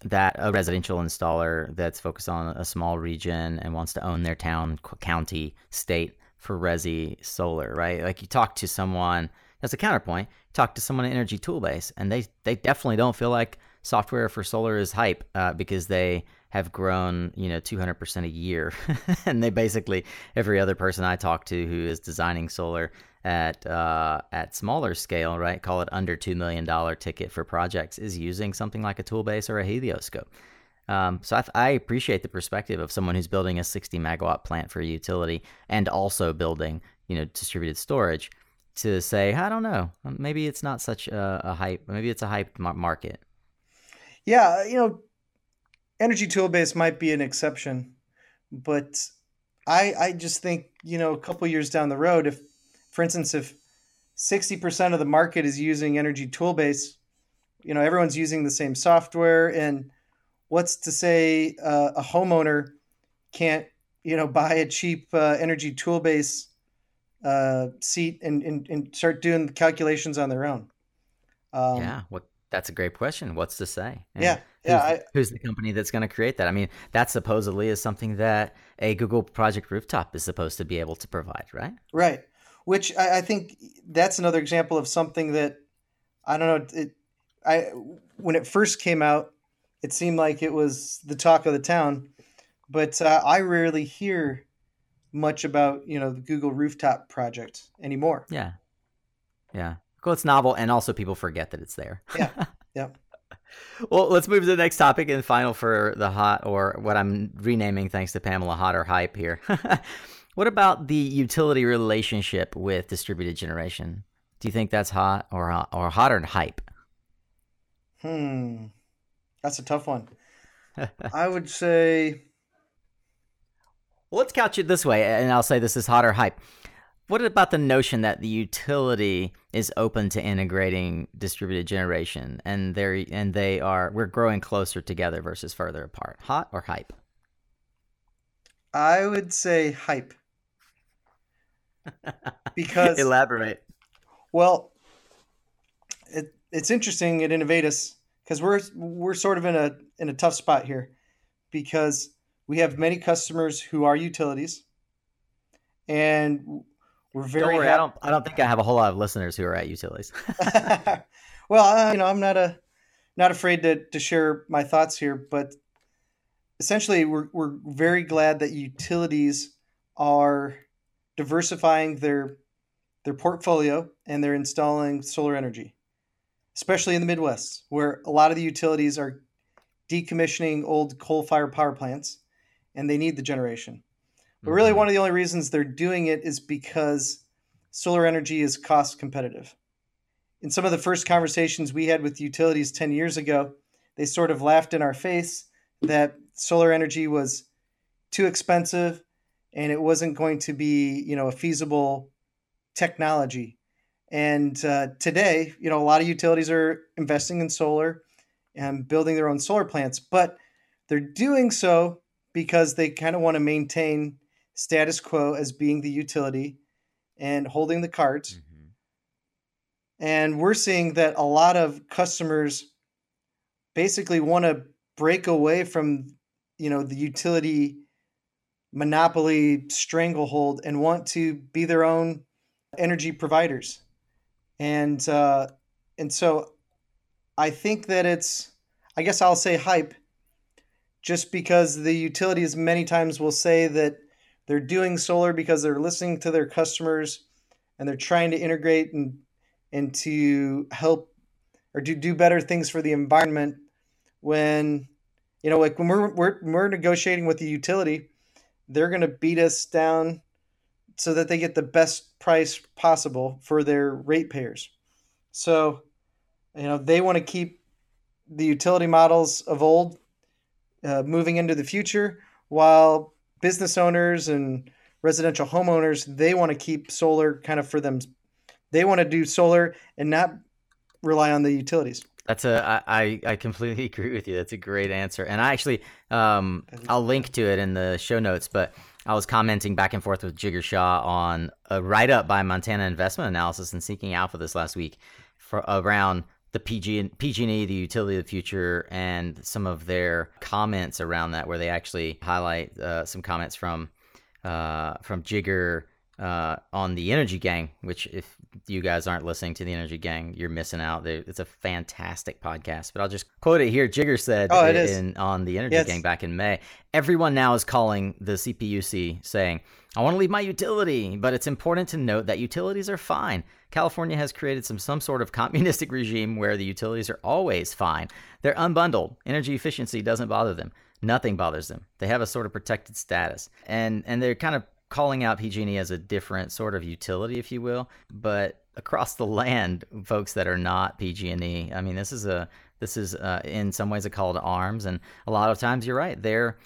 [SPEAKER 1] that a residential installer that's focused on a small region and wants to own their town, county, state for resi solar, right? Like you talk to someone as a counterpoint, talk to someone at Energy Toolbase, and they they definitely don't feel like software for solar is hype uh, because they have grown, you know, 200% a year. *laughs* and they basically, every other person I talk to who is designing solar at uh, at smaller scale, right, call it under $2 million ticket for projects, is using something like a Toolbase or a Helioscope. Um, so I, I, appreciate the perspective of someone who's building a 60 megawatt plant for a utility and also building, you know, distributed storage to say, I don't know, maybe it's not such a, a hype, maybe it's a hype market.
[SPEAKER 2] Yeah, you know, Energy Toolbase might be an exception, but I I just think you know a couple years down the road, if for instance if sixty percent of the market is using Energy Toolbase, you know everyone's using the same software, and what's to say uh, a homeowner can't you know buy a cheap uh, Energy Toolbase uh, seat and, and and start doing the calculations on their own.
[SPEAKER 1] Um, yeah, what that's a great question. What's to say?
[SPEAKER 2] And yeah, yeah.
[SPEAKER 1] Who's, I, who's the company that's going to create that? I mean, that supposedly is something that a Google Project Rooftop is supposed to be able to provide, right?
[SPEAKER 2] Right. Which I, I think that's another example of something that I don't know. It, I when it first came out, it seemed like it was the talk of the town, but uh, I rarely hear much about you know the Google Rooftop project anymore.
[SPEAKER 1] Yeah, yeah. Well, it's novel, and also people forget that it's there.
[SPEAKER 2] yeah, *laughs* yeah.
[SPEAKER 1] Well, let's move to the next topic and final for the hot, or what I'm renaming thanks to Pamela, hot or hype here. *laughs* what about the utility relationship with distributed generation? Do you think that's hot or or hot or hype?
[SPEAKER 2] Hmm, that's a tough one. *laughs* I would say.
[SPEAKER 1] Well, let's couch it this way, and I'll say this is hot or hype. What about the notion that the utility is open to integrating distributed generation and they and they are we're growing closer together versus further apart? Hot or hype?
[SPEAKER 2] I would say hype. *laughs* Because
[SPEAKER 1] elaborate.
[SPEAKER 2] Well, it, it's interesting at Inovateus because we're we're sort of in a in a tough spot here because we have many customers who are utilities and we're very.
[SPEAKER 1] Don't worry, I don't. I don't think I have a whole lot of listeners who are at utilities. *laughs* *laughs*
[SPEAKER 2] well, uh, you know, I'm not a not afraid to to share my thoughts here, but essentially, we're we're very glad that utilities are diversifying their their portfolio and they're installing solar energy, especially in the Midwest, where a lot of the utilities are decommissioning old coal-fired power plants, and they need the generation. But really, mm-hmm. one of the only reasons they're doing it is because solar energy is cost competitive. In some of the first conversations we had with utilities 10 years ago, they sort of laughed in our face that solar energy was too expensive and it wasn't going to be, you know, a feasible technology. And uh, today, you know, a lot of utilities are investing in solar and building their own solar plants, but they're doing so because they kind of want to maintain status quo as being the utility and holding the cards. Mm-hmm. And we're seeing that a lot of customers basically want to break away from you know the utility monopoly stranglehold and want to be their own energy providers. And uh, and so i think that it's i guess i'll say hype just because the utilities many times will say that they're doing solar because they're listening to their customers and they're trying to integrate and and to help or to do better things for the environment when you know like when we're we're, we're negotiating with the utility they're going to beat us down so that they get the best price possible for their ratepayers so you know they want to keep the utility models of old uh, moving into the future while business owners and residential homeowners, they want to keep solar kind of for them. They want to do solar and not rely on the utilities.
[SPEAKER 1] That's a I I completely *laughs* agree with you. That's a great answer, and I actually um I'll link to it in the show notes. But I was commenting back and forth with Jigar Shah on a write up by Montana Investment Analysis and Seeking Alpha this last week for around the PG and PG&E, the utility of the future, and some of their comments around that, where they actually highlight uh, some comments from uh, from Jigar uh, on the Energy Gang, which if you guys aren't listening to the Energy Gang, you're missing out. It's a fantastic podcast. But I'll just quote it here. Jigar said
[SPEAKER 2] oh,
[SPEAKER 1] in, on the Energy Gang back in May, everyone now is calling the CPUC saying, I want to leave my utility, but it's important to note that utilities are fine. California has created some some sort of communistic regime where the utilities are always fine. They're unbundled. Energy efficiency doesn't bother them. Nothing bothers them. They have a sort of protected status. And and they're kind of calling out PG&E as a different sort of utility, if you will. But across the land, folks that are not PG&E, I mean, this is a this is uh, in some ways a call to arms, and a lot of times you're right. They're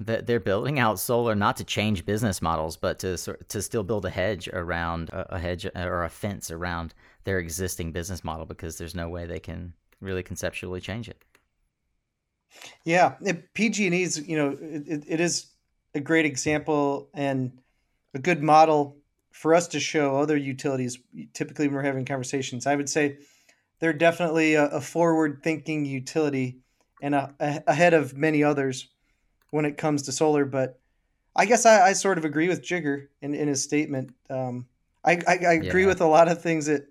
[SPEAKER 1] they're building out solar not to change business models, but to to still build a hedge around a hedge or a fence around their existing business model because there's no way they can really conceptually change it.
[SPEAKER 2] Yeah, PG&E's you know it, it is a great example and a good model for us to show other utilities. Typically, when we're having conversations, I would say they're definitely a, a forward-thinking utility and a, a, ahead of many others when it comes to solar. But I guess I, I sort of agree with Jigar in, in his statement. Um, I, I, I agree yeah. with a lot of things that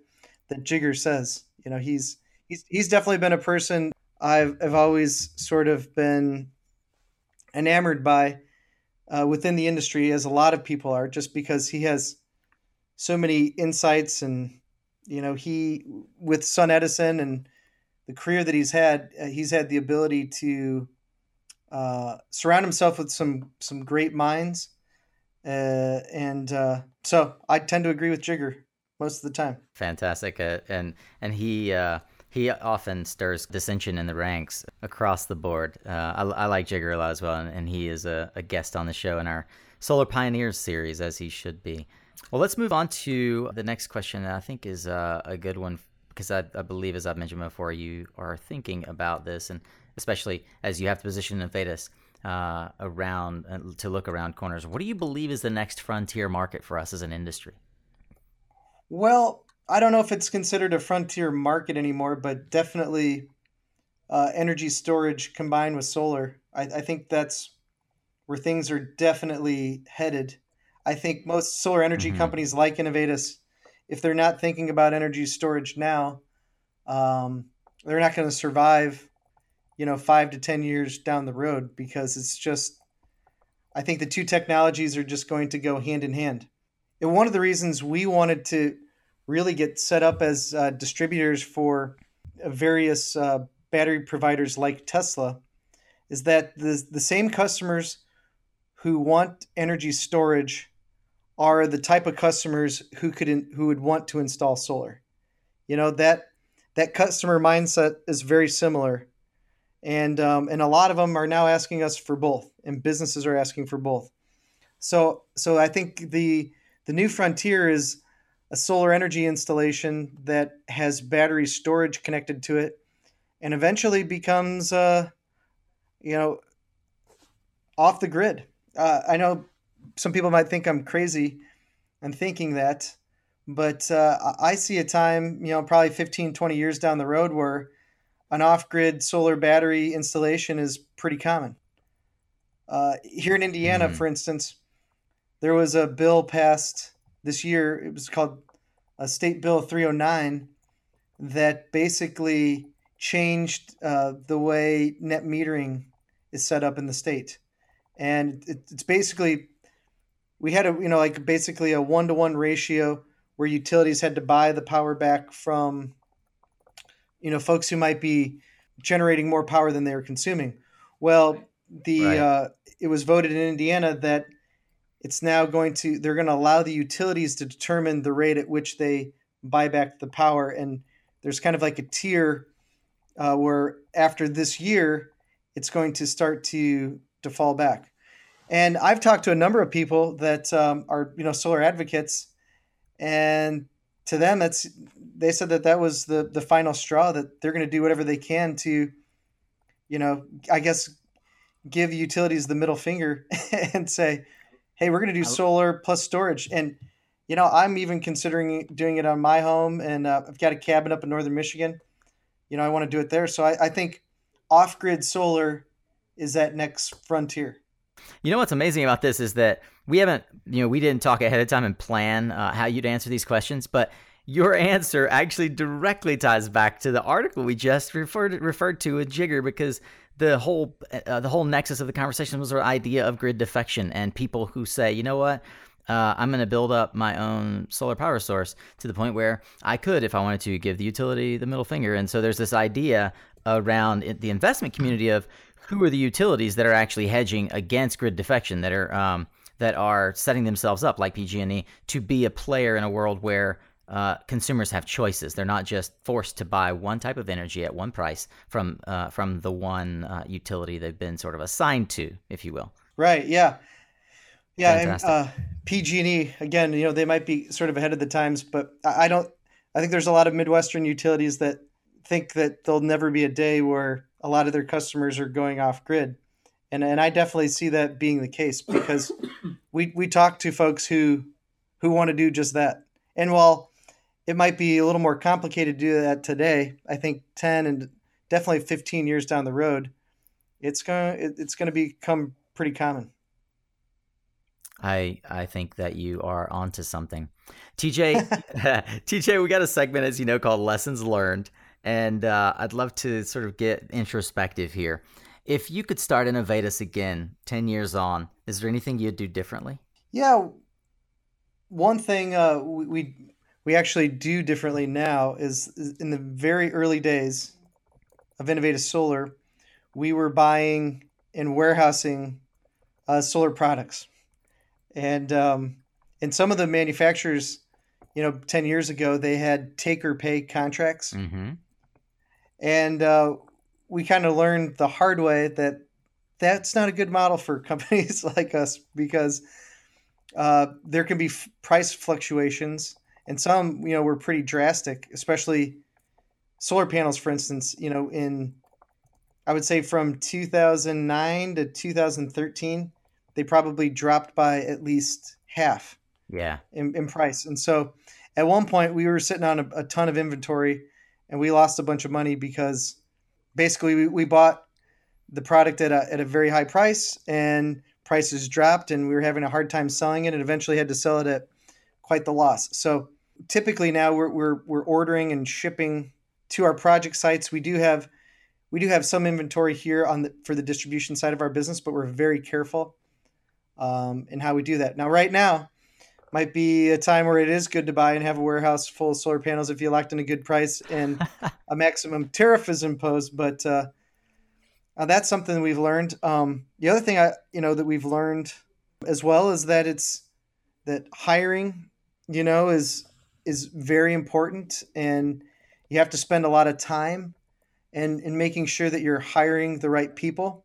[SPEAKER 2] that Jigar says. You know, he's he's he's definitely been a person I've I've always sort of been enamored by uh, within the industry, as a lot of people are, just because he has so many insights and you know he with SunEdison and the career that he's had, uh, he's had the ability to uh, surround himself with some some great minds, uh, and uh, so I tend to agree with Jigar most of the time.
[SPEAKER 1] Fantastic, uh, and and he uh, he often stirs dissension in the ranks across the board. Uh, I, I, like Jigar a lot as well, and, and he is a, a, guest on the show in our Solar Pioneers series, as he should be. Well, let's move on to the next question. That I think is uh, a good one because I, I, believe, as I've mentioned before, you are thinking about this, and especially as you have to position Enphase uh, around uh, to look around corners. What do you believe is the next frontier market for us as an industry?
[SPEAKER 2] Well, I don't know if it's considered a frontier market anymore, but definitely uh, energy storage combined with solar. I, I, think that's where things are definitely headed. I think most solar energy mm-hmm. companies like Enphase, if they're not thinking about energy storage now, um, they're not going to survive, you know, five to 10 years down the road because it's just, I think the two technologies are just going to go hand in hand. And one of the reasons we wanted to really get set up as uh, distributors for various uh, battery providers like Tesla is that the, the same customers who want energy storage are the type of customers who could in, who would want to install solar. You know that that customer mindset is very similar, and um, and a lot of them are now asking us for both, and businesses are asking for both. So so I think the the new frontier is a solar energy installation that has battery storage connected to it and eventually becomes uh, you know off the grid uh, i know some people might think i'm crazy and thinking that but uh, i see a time you know probably 15 20 years down the road where an off-grid solar battery installation is pretty common uh, here in indiana mm-hmm. for instance there was a bill passed this year. It was called a uh, State Bill 309 that basically changed uh, the way net metering is set up in the state. And it, it's basically, we had a, you know, like basically a one to one ratio where utilities had to buy the power back from, you know, folks who might be generating more power than they were consuming. Well, the right. uh, it was voted in Indiana that it's now going to they're going to allow the utilities to determine the rate at which they buy back the power. And there's kind of like a tier uh, where after this year it's going to start to to fall back. And i've talked to a number of people that um, are you know solar advocates. And to them that's they said that that was the the final straw that they're going to do whatever they can to you know i guess give utilities the middle finger *laughs* and say hey, we're going to do solar plus storage. And, you know, I'm even considering doing it on my home. And uh, I've got a cabin up in northern Michigan. You know, I want to do it there. So I, I think off grid solar is that next frontier.
[SPEAKER 1] You know what's amazing about this is that we haven't, you know, we didn't talk ahead of time and plan uh, how you'd answer these questions, but your answer actually directly ties back to the article we just referred referred to with Jigar because the whole uh, the whole nexus of the conversation was the idea of grid defection and people who say, you know what, uh, I'm going to build up my own solar power source to the point where I could, if I wanted to, give the utility the middle finger. And so there's this idea around the investment community of who are the utilities that are actually hedging against grid defection, that are um, that are setting themselves up, like PG&E, to be a player in a world where uh, consumers have choices. They're not just forced to buy one type of energy at one price from uh, from the one uh, utility they've been sort of assigned to, if you will.
[SPEAKER 2] Right. Yeah. Yeah. And, uh, PG&E again, you know, they might be sort of ahead of the times, but I don't. I think there's a lot of Midwestern utilities that think that there'll never be a day where a lot of their customers are going off grid. And, and I definitely see that being the case because we, we talk to folks who who want to do just that. And while it might be a little more complicated to do that today. I think 10 and definitely 15 years down the road, it's going to it's going to become pretty common.
[SPEAKER 1] I I think that you are onto something. TJ *laughs* *laughs* TJ, we got a segment as you know called Lessons Learned and uh, I'd love to sort of get introspective here. If you could start Inovateus again 10 years on, is there anything you'd do differently?
[SPEAKER 2] Yeah, one thing uh, we, we we actually do differently now is, is in the very early days of Inovateus Solar, we were buying and warehousing uh, solar products, and um, and some of the manufacturers, you know, ten years ago they had take or pay contracts, mm-hmm. and uh, we kind of learned the hard way that that's not a good model for *laughs* companies like us because uh, there can be f- price fluctuations and some you know were pretty drastic, especially solar panels, for instance. You know, in I would say from 2009 to 2013, they probably dropped by at least half.
[SPEAKER 1] Yeah.
[SPEAKER 2] In, in price, and so at one point we were sitting on a, a ton of inventory, and we lost a bunch of money because basically we, we bought the product at a, at a very high price and prices dropped and we were having a hard time selling it and eventually had to sell it at quite the loss. So typically now we're, we're, we're ordering and shipping to our project sites. We do have we do have some inventory here on the for the distribution side of our business, but we're very careful um, in how we do that. Now, right now might be a time where it is good to buy and have a warehouse full of solar panels if you locked in a good price and *laughs* a maximum tariff is imposed. But uh, uh, that's something we've learned. Um, the other thing I you know that we've learned as well is that it's that hiring, you know, is is very important and you have to spend a lot of time and in making sure that you're hiring the right people.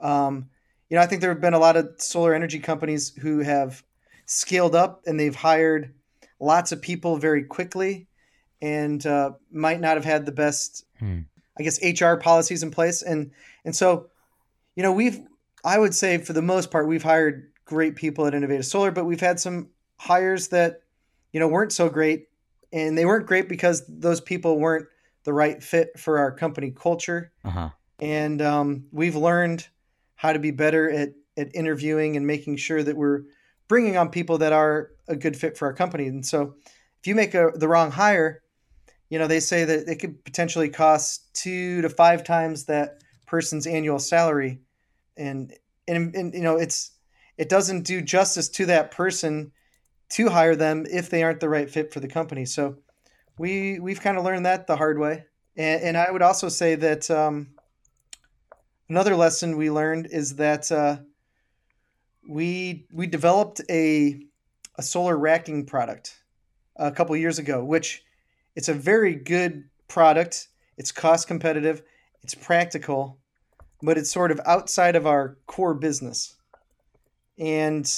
[SPEAKER 2] Um, you know, I think there have been a lot of solar energy companies who have scaled up and they've hired lots of people very quickly and uh, might not have had the best, hmm. I guess, HR policies in place. And and so, you know, we've I would say for the most part we've hired great people at Inovateus Solar, but we've had some hires that you know, weren't so great. And they weren't great because those people weren't the right fit for our company culture. Uh-huh. And um, we've learned how to be better at, at interviewing and making sure that we're bringing on people that are a good fit for our company. And so if you make a, the wrong hire, you know, they say that it could potentially cost two to five times that person's annual salary. And, and, and you know, it's, it doesn't do justice to that person to hire them if they aren't the right fit for the company. So we we've kind of learned that the hard way. And, and I would also say that um, another lesson we learned is that uh, we we developed a a solar racking product a couple years ago, which it's a very good product. It's cost competitive. It's practical, but it's sort of outside of our core business. And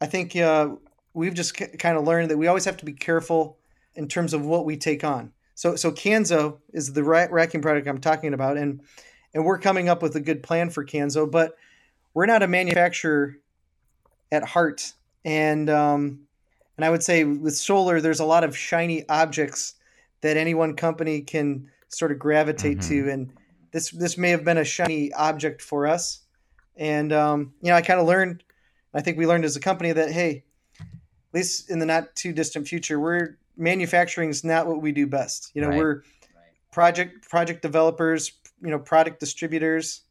[SPEAKER 2] I think uh, we've just k- kind of learned that we always have to be careful in terms of what we take on. So so Kanso is the racking product I'm talking about, and and we're coming up with a good plan for Kanso, but we're not a manufacturer at heart, and um, and I would say with solar, there's a lot of shiny objects that any one company can sort of gravitate mm-hmm. to, and this this may have been a shiny object for us, And um, you know, I kind of learned. I think we learned as a company that hey, at least in the not too distant future, we're manufacturing is not what we do best. You know,
[SPEAKER 1] Right.
[SPEAKER 2] we're project project developers, you know, product distributors,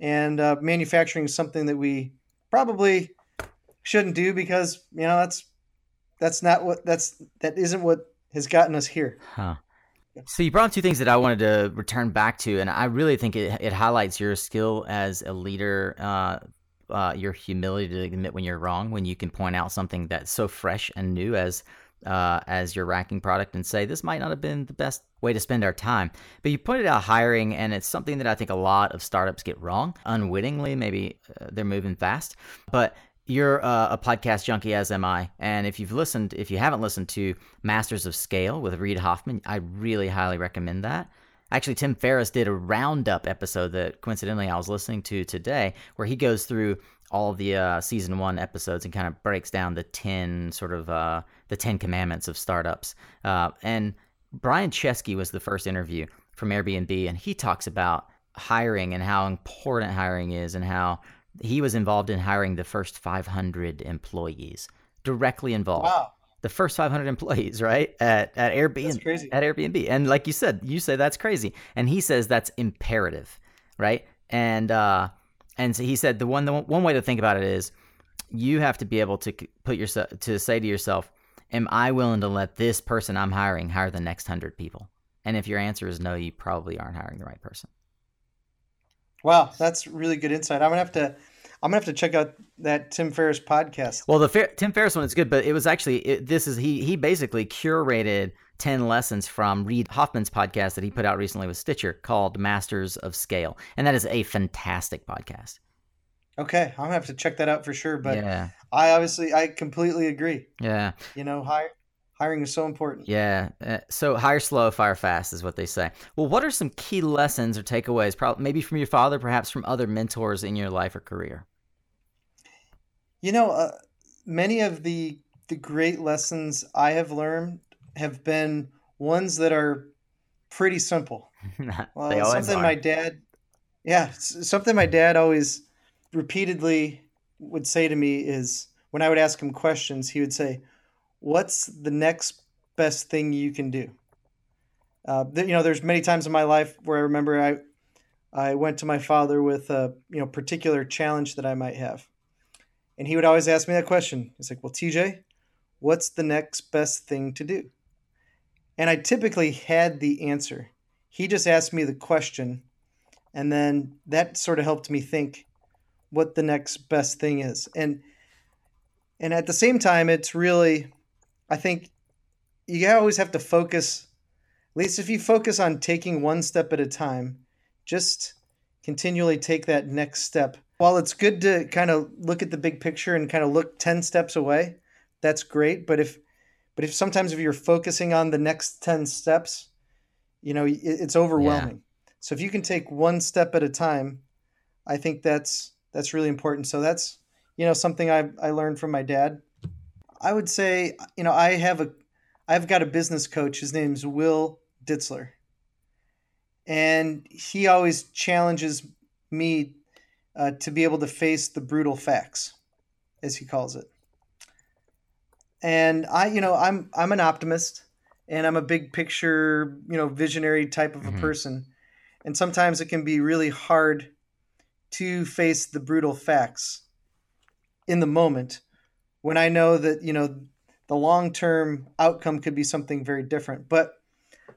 [SPEAKER 2] and uh, manufacturing is something that we probably shouldn't do because you know that's that's not what that's that isn't what has gotten us here.
[SPEAKER 1] Huh. So you brought up two things that I wanted to return back to, and I really think it, it highlights your skill as a leader, uh, uh, your humility to admit when you're wrong, when you can point out something that's so fresh and new as uh, as your racking product and say this might not have been the best way to spend our time. But you pointed out hiring, and it's something that I think a lot of startups get wrong unwittingly. Maybe uh, they're moving fast, but you're uh, a podcast junkie, as am I. And if you've listened, if you haven't listened to Masters of Scale with Reid Hoffman, I really highly recommend that. Actually, Tim Ferriss did a roundup episode that coincidentally I was listening to today, where he goes through all the uh, season one episodes and kind of breaks down the 10 sort of uh, the 10 commandments of startups. Uh, and Brian Chesky was the first interview from Airbnb, and he talks about hiring and how important hiring is and how he was involved in hiring the first 500 employees directly involved
[SPEAKER 2] Wow,
[SPEAKER 1] the first 500 employees right at at airbnb at airbnb. And like you said you say that's crazy. And he says that's imperative right? And uh and so he said the one the one- way to think about it is you have to be able to put yourself to say to yourself am i willing to let this person i'm hiring hire the next 100 people? And if your answer is no you probably aren't hiring the right person.
[SPEAKER 2] Wow, that's really good insight. I'm gonna have to I'm gonna have to check out that Tim Ferriss podcast.
[SPEAKER 1] Well, the Fer- Tim Ferriss one is good, but it was actually it, this is he he basically curated ten lessons from Reid Hoffman's podcast that he put out recently with Stitcher called Masters of Scale, and that is a fantastic podcast.
[SPEAKER 2] Okay, I'm gonna have to check that out for sure. But
[SPEAKER 1] yeah,
[SPEAKER 2] I obviously I completely agree.
[SPEAKER 1] yeah,
[SPEAKER 2] You know, hire, hiring is so important.
[SPEAKER 1] yeah. Uh, so hire slow, fire fast is what they say. Well, what are some key lessons or takeaways, probably maybe from your father, perhaps from other mentors in your life or career?
[SPEAKER 2] You know, uh, many of the the great lessons I have learned have been ones that are pretty simple. *laughs*
[SPEAKER 1] Always
[SPEAKER 2] something
[SPEAKER 1] are.
[SPEAKER 2] my dad, yeah, something my dad always repeatedly would say to me is when I would ask him questions, he would say, "What's the next best thing you can do?" Uh, you know, there's many times in my life where I remember I I went to my father with a you know particular challenge that I might have, and he would always ask me that question. He's like, "Well, TJ, what's the next best thing to do?" And I typically had the answer. He just asked me the question, and then that sort of helped me think what the next best thing is. And and at the same time, it's really, I think, you always have to focus. At least if you focus on taking one step at a time, just continually take that next step. While it's good to kind of look at the big picture and kind of look 10 steps away, that's great. But if but if sometimes if you're focusing on the next 10 steps, you know, it, it's overwhelming. So if you can take one step at a time, I think that's that's really important. So that's you know something I I learned from my dad. I would say you know I have a I've got a business coach. His name's Will Ditzler, and he always challenges me uh, to be able to face the brutal facts, as he calls it. And I, you know, I'm I'm an optimist, and I'm a big picture, you know, visionary type of a
[SPEAKER 1] Mhm.
[SPEAKER 2] person, and sometimes it can be really hard to face the brutal facts in the moment when I know that you know the long term outcome could be something very different. But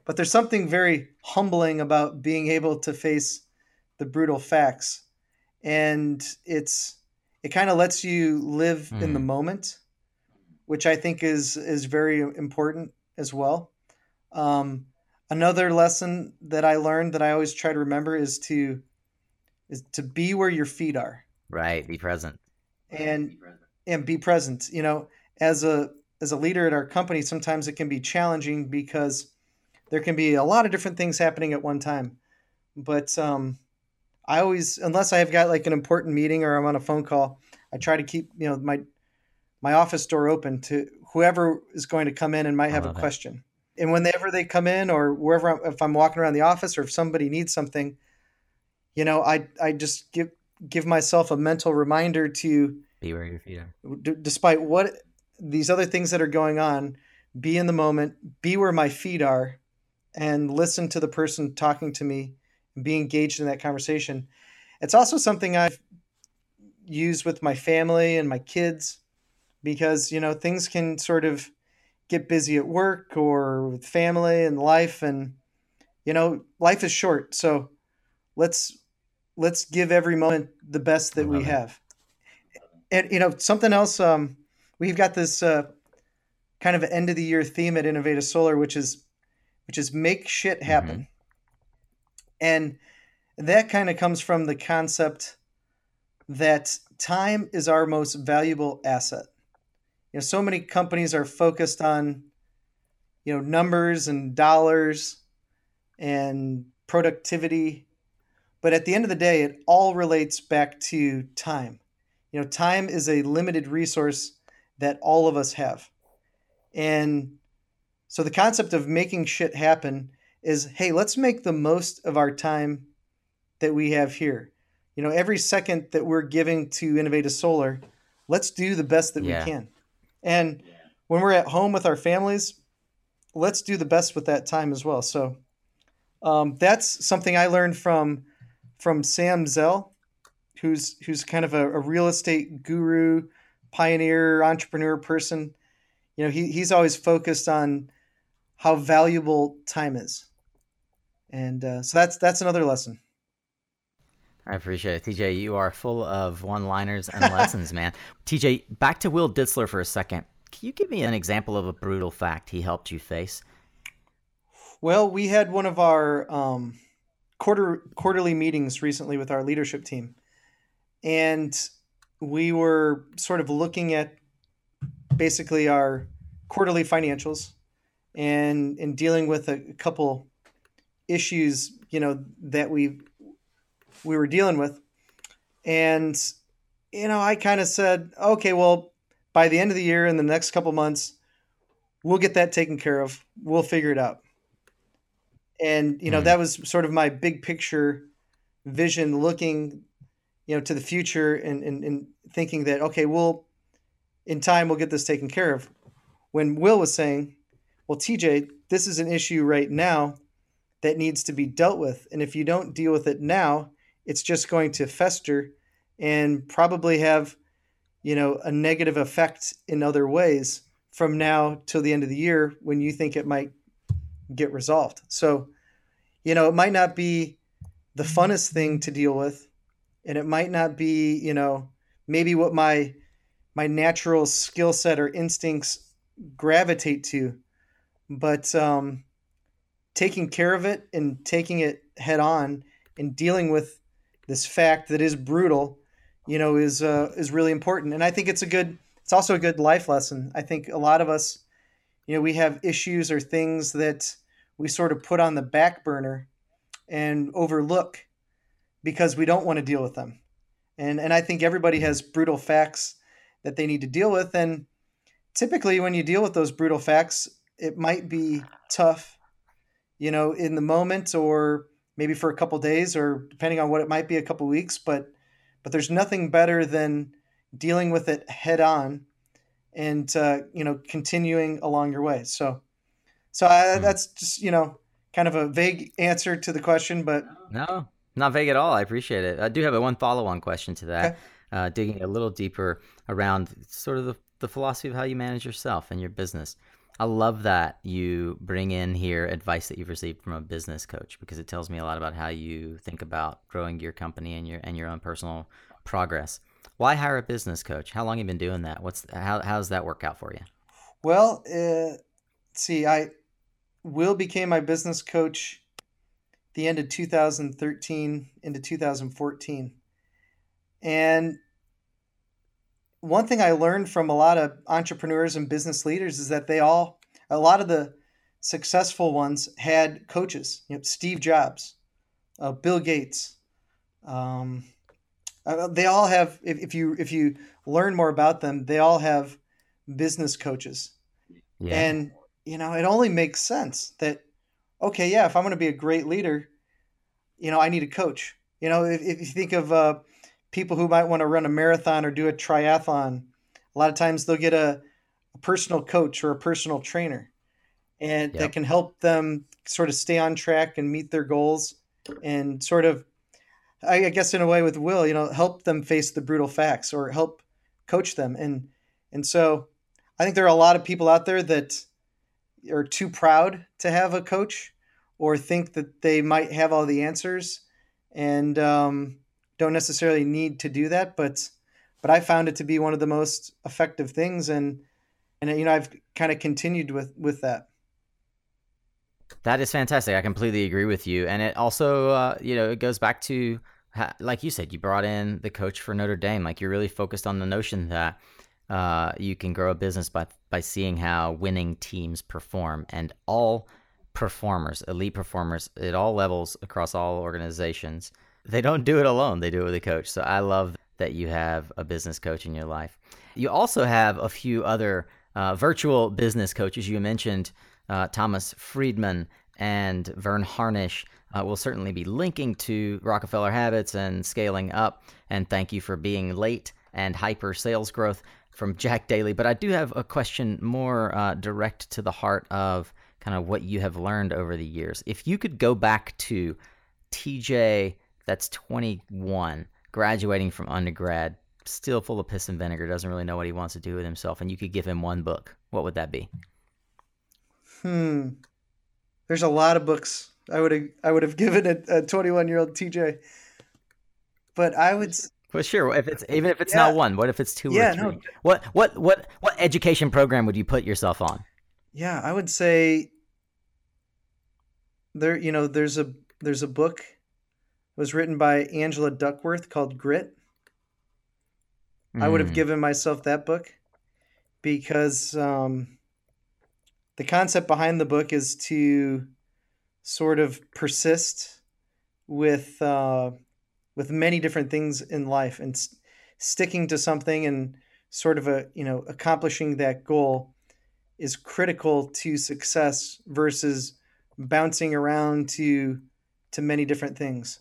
[SPEAKER 2] but there's something very humbling about being able to face the brutal facts, and it's it kind of lets you live in the
[SPEAKER 1] Mhm.
[SPEAKER 2] moment, which I think is is very important as well. Um, another lesson that I learned that I always try to remember is to is to be where your feet are
[SPEAKER 1] Right, be present.
[SPEAKER 2] and and be present. You know, as a as a leader at our company, sometimes it can be challenging because there can be a lot of different things happening at one time. But um, I always, unless I've got like an important meeting or I'm on a phone call, I try to keep you know my my office door open to whoever is going to come in and might have a
[SPEAKER 1] it.
[SPEAKER 2] question. And whenever they come in, or wherever, I'm, if I'm walking around the office, or if somebody needs something, you know, I I just give give myself a mental reminder to
[SPEAKER 1] be where your feet are.
[SPEAKER 2] D- despite what these other things that are going on, be in the moment, be where my feet are, and listen to the person talking to me be engaged in that conversation. It's also something I've used with my family and my kids because, you know, things can sort of get busy at work or with family and life and you know, life is short. So let's let's give every moment the best that we it. have. And you know, something else um we've got this uh kind of end of the year theme at Inovateus Solar which is which is make shit happen. Mm-hmm. And that kind of comes from the concept that time is our most valuable asset. You know, so many companies are focused on, you know, numbers and dollars and productivity. But at the end of the day, it all relates back to time. You know, time is a limited resource that all of us have. And so the concept of making shit happen is hey, let's make the most of our time that we have here. You know, every second that we're giving to Inovateus Solar, let's do the best that yeah. we can. And when we're at home with our families, let's do the best with that time as well. So um, that's something I learned from from Sam Zell, who's who's kind of a, a real estate guru, pioneer, entrepreneur person. You know, he, he's always focused on how valuable time is, and uh, so that's that's another lesson.
[SPEAKER 1] I appreciate it. TJ, you are full of one liners and *laughs* lessons, man. TJ, back to Will Ditzler for a second. Can you give me an example of a brutal fact he helped you face?
[SPEAKER 2] Well, we had one of our um, quarter quarterly meetings recently with our leadership team, and we were sort of looking at basically our quarterly financials and and dealing with a couple issues you know that we we were dealing with. And, you know, I kind of said, okay, well, by the end of the year in the next couple months, we'll get that taken care of. We'll figure it out. And, you know, mm. that was sort of my big picture vision looking, you know, to the future and, and, and thinking that, okay, we'll, in time, we'll get this taken care of. When Will was saying, well, TJ, this is an issue right now that needs to be dealt with. And if you don't deal with it now, it's just going to fester and probably have you know a negative effect in other ways from now till the end of the year when you think it might get resolved so you know it might not be the funnest thing to deal with and it might not be you know maybe what my my natural skill set or instincts gravitate to but um taking care of it and taking it head on and dealing with this fact that is brutal, you know, is uh, is really important. And I think it's a good. It's also a good life lesson. I think a lot of us, you know, we have issues or things that we sort of put on the back burner and overlook because we don't want to deal with them. And and I think everybody has brutal facts that they need to deal with. And typically, when you deal with those brutal facts, it might be tough, you know, in the moment or maybe for a couple days or depending on what it might be a couple weeks but but there's nothing better than dealing with it head on and uh, you know continuing along your way so so I, hmm. that's just you know kind of a vague answer to the question but
[SPEAKER 1] no not vague at all i appreciate it i do have a one follow-on question to that okay. uh, digging a little deeper around sort of the, the philosophy of how you manage yourself and your business I love that you bring in here advice that you've received from a business coach because it tells me a lot about how you think about growing your company and your and your own personal progress. Why hire a business coach? How long have you been doing that? What's how how does that work out for you?
[SPEAKER 2] Well, uh, see, I Will became my business coach the end of 2013 into 2014, and one thing I learned from a lot of entrepreneurs and business leaders is that they all, a lot of the successful ones had coaches. You know, Steve Jobs, uh, Bill Gates. Um, uh, they all have. If, if you if you learn more about them, they all have business coaches. Yeah. And you know, it only makes sense that okay, yeah, if I'm going to be a great leader, you know, I need a coach. You know, if, if you think of uh, people who might want to run a marathon or do a triathlon, a lot of times they'll get a, a personal coach or a personal trainer, and yep. that can help them sort of stay on track and meet their goals, and sort of, I guess, in a way with Will, you know, help them face the brutal facts or help coach them, and and so I think there are a lot of people out there that are too proud to have a coach or think that they might have all the answers and um, don't necessarily need to do that. But but I found it to be one of the most effective things, and and you know I've kind of continued with with that.
[SPEAKER 1] That is fantastic. I completely agree with you, and it also uh, you know it goes back to like you said, you brought in the coach for Notre Dame. Like you're really focused on the notion that uh, you can grow a business by by seeing how winning teams perform, and all performers, elite performers at all levels across all organizations, they don't do it alone. They do it with a coach. So I love that you have a business coach in your life. You also have a few other uh, virtual business coaches. You mentioned uh, Thomas Friedman and Verne Harnish. Uh, we'll certainly be linking to Rockefeller Habits and Scaling Up. And thank you for being late and hyper sales growth from Jack Daly. But I do have a question more uh, direct to the heart of kind of what you have learned over the years. If you could go back to TJ, that's 21, graduating from undergrad, still full of piss and vinegar, doesn't really know what he wants to do with himself, and you could give him one book, what would that be?
[SPEAKER 2] Hmm. There's a lot of books I would have I would have given a 21 year old TJ, but I would.
[SPEAKER 1] Well, sure. If it's even if it's yeah. not one, what if it's two yeah, or three? No. What what what what education program would you put yourself on?
[SPEAKER 2] Yeah, I would say there. You know, there's a there's a book was written by Angela Duckworth called Grit. Mm. I would have hmm. given myself that book because um, the concept behind the book is to sort of persist with uh, with many different things in life and st- sticking to something and sort of a you know accomplishing that goal is critical to success versus bouncing around to to many different things.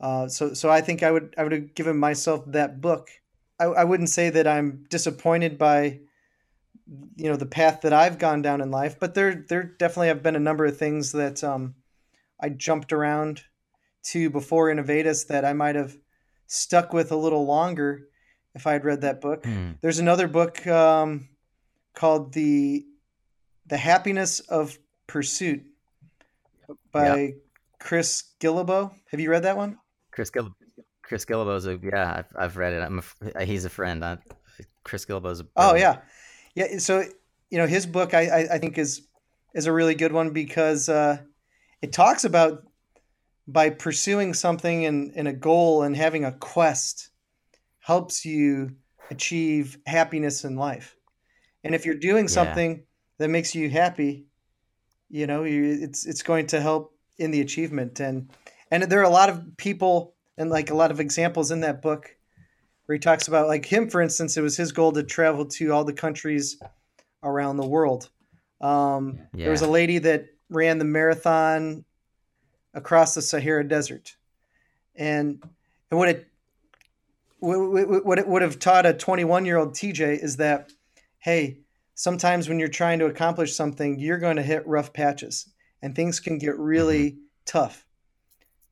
[SPEAKER 2] Uh, so so I think I would I would have given myself that book. I, I wouldn't say that I'm disappointed by you know the path that I've gone down in life, but there there definitely have been a number of things that um, I jumped around to before Inovateus that I might have stuck with a little longer if I had read that book. Mm. There's another book um, called the the Happiness of Pursuit by. Chris Guillebeau. Have you read that one?
[SPEAKER 1] Chris Guillebeau. Chris Guillebeau's a yeah. I've, I've read it. I'm a, he's a friend. I, Chris Guillebeau's a
[SPEAKER 2] oh yeah, yeah. So you know his book I, I, I think is is a really good one because uh, it talks about by pursuing something and, and a goal and having a quest helps you achieve happiness in life. And if you're doing something yeah. that makes you happy, you know, you, it's it's going to help in the achievement. And and there are a lot of people and like a lot of examples in that book where he talks about like him, for instance, it was his goal to travel to all the countries around the world. Um, yeah. There was a lady that ran the marathon across the Sahara Desert, and and what it what it would have taught a 21 year old TJ is that hey, sometimes when you're trying to accomplish something, you're going to hit rough patches, and things can get really mm-hmm. tough,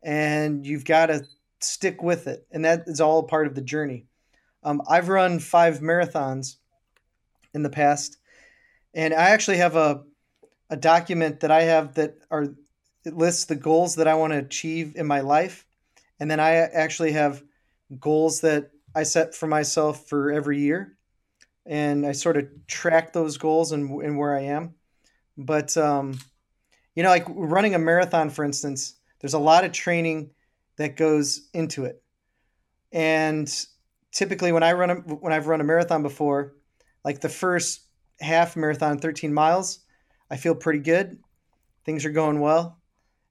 [SPEAKER 2] and you've got to stick with it, and that is all part of the journey. Um, I've run five marathons in the past, and I actually have a a document that I have that are it lists the goals that I want to achieve in my life. And then I actually have goals that I set for myself for every year. And I sort of track those goals and, and where I am. But, um, you know, like running a marathon, for instance, there's a lot of training that goes into it. And typically when I run a, when I've run a marathon before, like the first half marathon, 13 miles, I feel pretty good. Things are going well.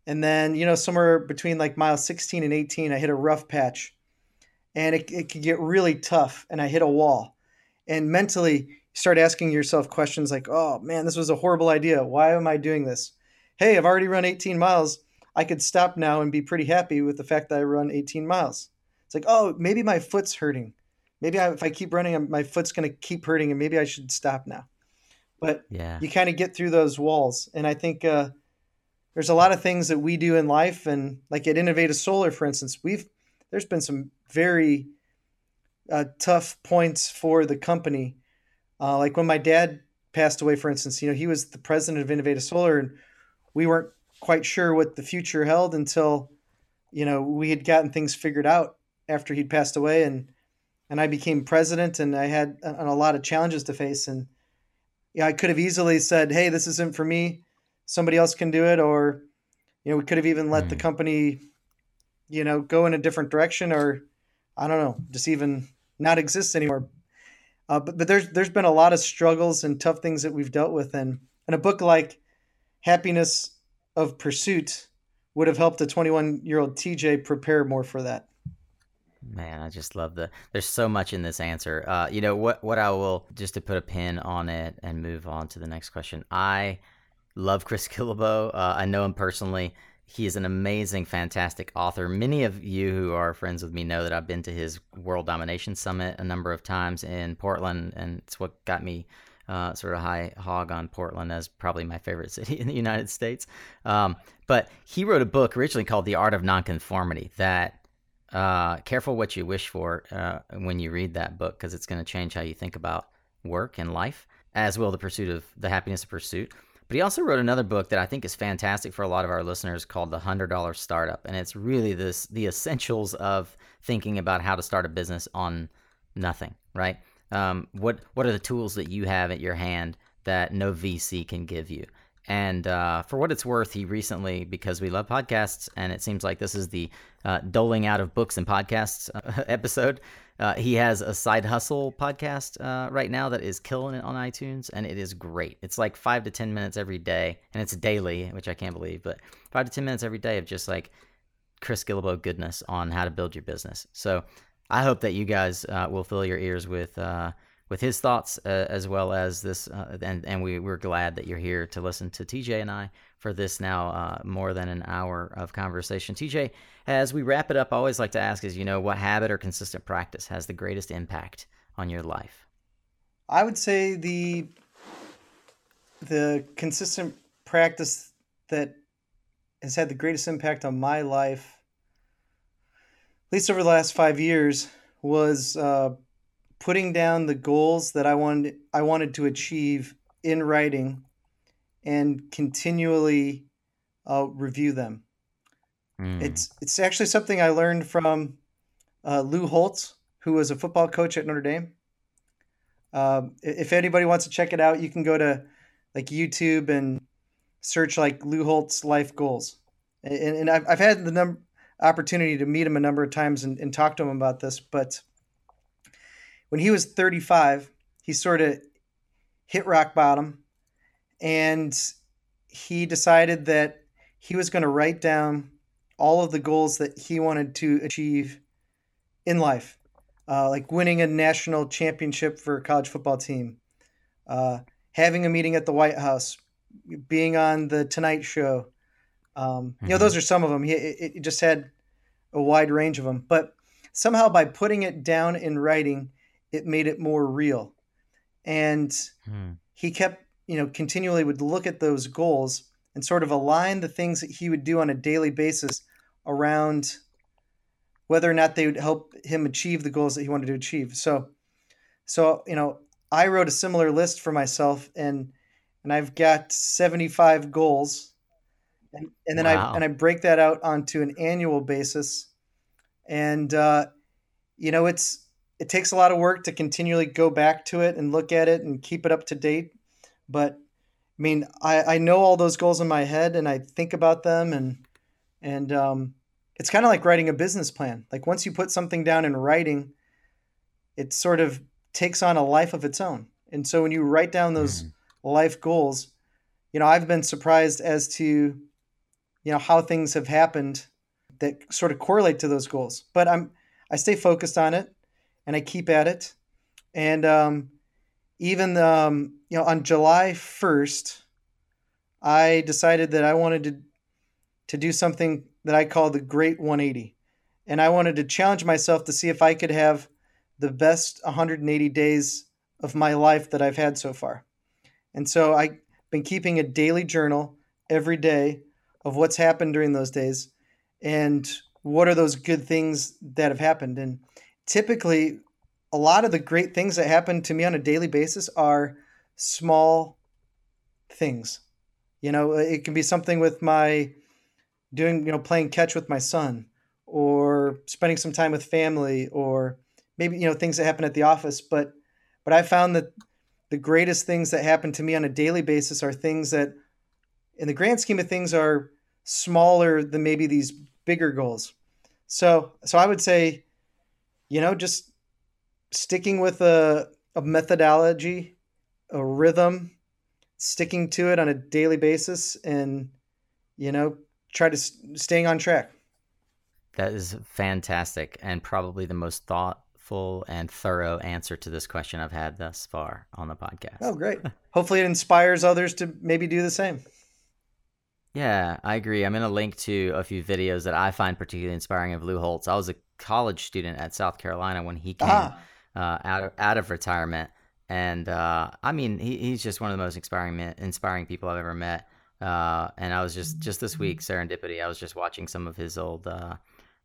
[SPEAKER 2] And then, you know, somewhere between like mile 16 and 18, I hit a rough patch and it, it could get really tough. And I hit a wall. And mentally, start asking yourself questions like, oh man, this was a horrible idea. Why am I doing this? Hey, I've already run 18 miles. I could stop now and be pretty happy with the fact that I run 18 miles. it's like, oh, maybe my foot's hurting. Maybe I, if I keep running, my foot's going to keep hurting, and maybe I should stop now. But
[SPEAKER 1] yeah.
[SPEAKER 2] you kind of get through those walls, and I think uh, there's a lot of things that we do in life, and like at Inovateus Solar, for instance, we've there's been some very uh, tough points for the company. Uh, like when my dad passed away, for instance, you know, he was the president of Inovateus Solar, and we weren't quite sure what the future held until, you know, we had gotten things figured out after he'd passed away, and and I became president, and I had a, a lot of challenges to face, and yeah, I could have easily said, "Hey, this isn't for me. Somebody else can do it," or you know, we could have even let mm. the company, you know, go in a different direction, or I don't know, just even not exist anymore. Uh, but, but there's there's been a lot of struggles and tough things that we've dealt with, and and a book like Happiness of Pursuit would have helped a 21 year old TJ prepare more for that.
[SPEAKER 1] Man, I just love the. There's so much in this answer. Uh, you know what? What I will just to put a pin on it and move on to the next question. I love Chris *laughs* Guillebeau. Uh, I know him personally. He is an amazing, fantastic author. Many of you who are friends with me know that I've been to his World Domination Summit a number of times in Portland, and it's what got me uh, sort of high hog on Portland as probably my favorite *laughs* city in the United States. Um, but he wrote a book originally called The Art of Nonconformity that uh, careful what you wish for uh, when you read that book because it's going to change how you think about work and life, as will the pursuit of the happiness of pursuit. But he also wrote another book that I think is fantastic for a lot of our listeners called The Hundred Dollar Startup, and it's really this the essentials of thinking about how to start a business on nothing. Right? Um, what what are the tools that you have at your hand that no VC can give you? And uh, for what it's worth, he recently, because we love podcasts, and it seems like this is the uh, doling out of books and podcasts uh, *laughs* episode. Uh, he has a side hustle podcast uh, right now that is killing it on iTunes, and it is great. It's like five to 10 minutes every day, and it's daily, which I can't believe, but five to 10 minutes every day of just like Chris Guillebeau goodness on how to build your business. So I hope that you guys uh, will fill your ears with with his thoughts uh, as well as this. Uh, and and we, we're glad that you're here to listen to TJ and I for this now uh, more than an hour of conversation. TJ, as we wrap it up, I always like to ask is, you know, what habit or consistent practice has the greatest impact on your life?
[SPEAKER 2] I would say the the consistent practice that has had the greatest impact on my life, least over the last five years, was uh, putting down the goals that I wanted I wanted to achieve in writing and continually uh, review them. Mm. It's it's actually something I learned from uh, Lou Holtz, who was a football coach at Notre Dame. Um, if anybody wants to check it out, you can go to like YouTube and search like Lou Holtz life goals. And, and I've, I've had the number opportunity to meet him a number of times and, and talk to him about this, but when he was 35, he sort of hit rock bottom and he decided that he was going to write down all of the goals that he wanted to achieve in life, uh, like winning a national championship for a college football team, uh, having a meeting at the White House, being on the Tonight Show. Um, mm-hmm. You know, mm-hmm. those are some of them. He it, it just had a wide range of them, but somehow by putting it down in writing, it made it more real. And hmm. he kept, you know, continually would look at those goals and sort of align the things that he would do on a daily basis around whether or not they would help him achieve the goals that he wanted to achieve. So, so you know, I wrote a similar list for myself, and and I've got seventy five goals, and and then wow. I and I break that out onto an annual basis, and uh, you know, it's it takes a lot of work to continually go back to it and look at it and keep it up to date. But I mean, I, I know all those goals in my head and I think about them and and um, it's kind of like writing a business plan. Like once you put something down in writing, it sort of takes on a life of its own. And so when you write down those mm. life goals, you know, I've been surprised as to you know how things have happened that sort of correlate to those goals. But I'm I stay focused on it and I keep at it. And um, even um, you know on July first, I decided that I wanted to to do something that I call the Great 180, and I wanted to challenge myself to see if I could have the best 180 days of my life that I've had so far. And so I've been keeping a daily journal every day of what's happened during those days and what are those good things that have happened. And typically, a lot of the great things that happen to me on a daily basis are small things. You know, uh, it can be something with my doing, you know, playing catch with my son or spending some time with family or maybe, you know, things that happen at the office. But, but I found that the greatest things that happen to me on a daily basis are things that, in the grand scheme of things, are smaller than maybe these bigger goals. So, so I would say, you know, just sticking with a, a methodology, a rhythm, sticking to it on a daily basis, and you know, try to staying on track.
[SPEAKER 1] That is fantastic, and probably the most thoughtful and thorough answer to this question I've had thus far on the podcast.
[SPEAKER 2] Oh, great! Hopefully, it inspires others to maybe do the same.
[SPEAKER 1] Yeah, I agree. I'm going to link to a few videos that I find particularly inspiring of Lou Holtz. I was a college student at South Carolina when he came ah. uh, out of, out of retirement, and uh, I mean, he, he's just one of the most inspiring inspiring people I've ever met. Uh, and I was just just this week serendipity. I was just watching some of his old uh,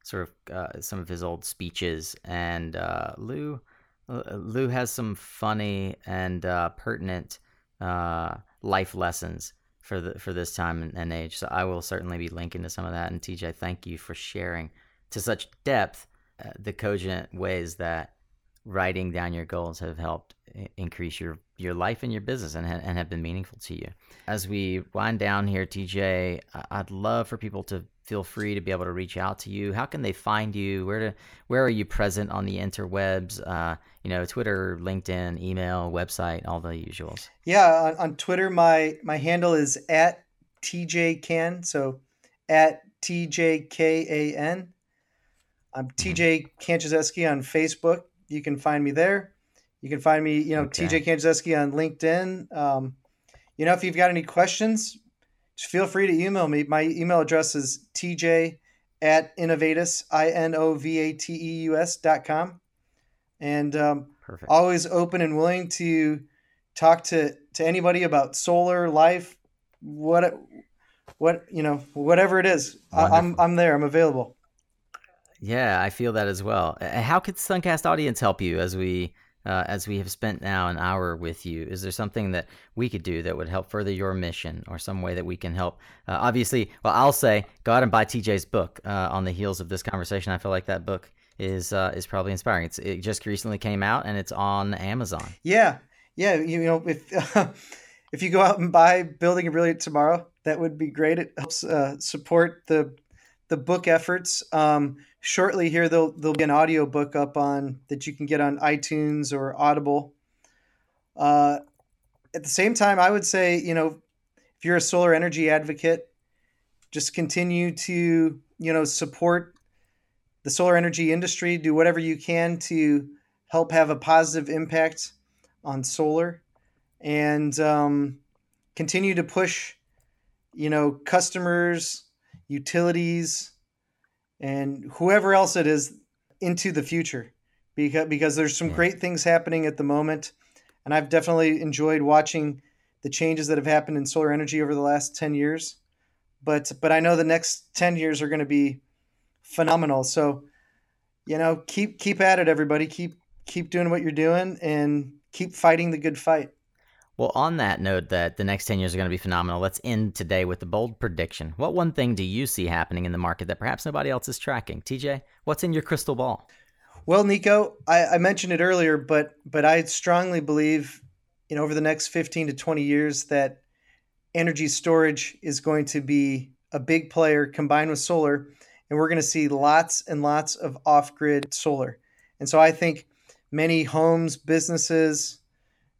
[SPEAKER 1] sort of uh, some of his old speeches, and uh, Lou Lou has some funny and pertinent life lessons for the for this time and age. So I will certainly be linking to some of that. And TJ, thank you for sharing to such depth uh, the cogent ways that writing down your goals have helped increase your your life and your business and, and have been meaningful to you. As we wind down here, TJ, I'd love for people to feel free to be able to reach out to you. How can they find you? Where to where are you present on the interwebs? Uh, you know, Twitter, LinkedIn, email, website, all the usuals.
[SPEAKER 2] Yeah, on, on Twitter, my my handle is at TJ Can. So at TJKAN. I'm TJ Kanczuzewski on Facebook. You can find me there. You can find me, you know, okay. TJ Kanczuzewski on LinkedIn. Um, you know, if you've got any questions, just feel free to email me. My email address is tj at inovateus, I N O V A T E U S dot com. And um, Perfect. always open and willing to talk to, to anybody about solar life, what, what, you know, whatever it is. Wonderful. I'm, I'm there. I'm available.
[SPEAKER 1] Yeah, I feel that as well. How could Suncast audience help you as we uh, as we have spent now an hour with you? Is there something that we could do that would help further your mission or some way that we can help? Uh, obviously, well, I'll say go out and buy TJ's book uh, on the heels of this conversation. I feel like that book is uh, is probably inspiring. It's, it just recently came out and it's on Amazon.
[SPEAKER 2] Yeah. Yeah. You know, if, *laughs* if you go out and buy Building a Brilliant Tomorrow, that would be great. It helps uh, support the the book efforts. Um, shortly here, there'll, there'll be an audio book up on that you can get on iTunes or Audible. Uh, at the same time, I would say, you know, if you're a solar energy advocate, just continue to, you know, support the solar energy industry. Do whatever you can to help have a positive impact on solar, and um, continue to push, you know, customers utilities, and whoever else it is into the future because because there's some great things happening at the moment and I've definitely enjoyed watching the changes that have happened in solar energy over the last 10 years but but I know the next 10 years are going to be phenomenal. So you know keep keep at it everybody. Keep keep doing what you're doing and keep fighting the good fight
[SPEAKER 1] well, on that note, that the next 10 years are going to be phenomenal, let's end today with the bold prediction. What one thing do you see happening in the market that perhaps nobody else is tracking? TJ, what's in your crystal ball?
[SPEAKER 2] Well, Nico, I, I mentioned it earlier, but but I strongly believe, you know, over the next 15 to 20 years that energy storage is going to be a big player combined with solar, and we're going to see lots and lots of off-grid solar. And so I think many homes, businesses,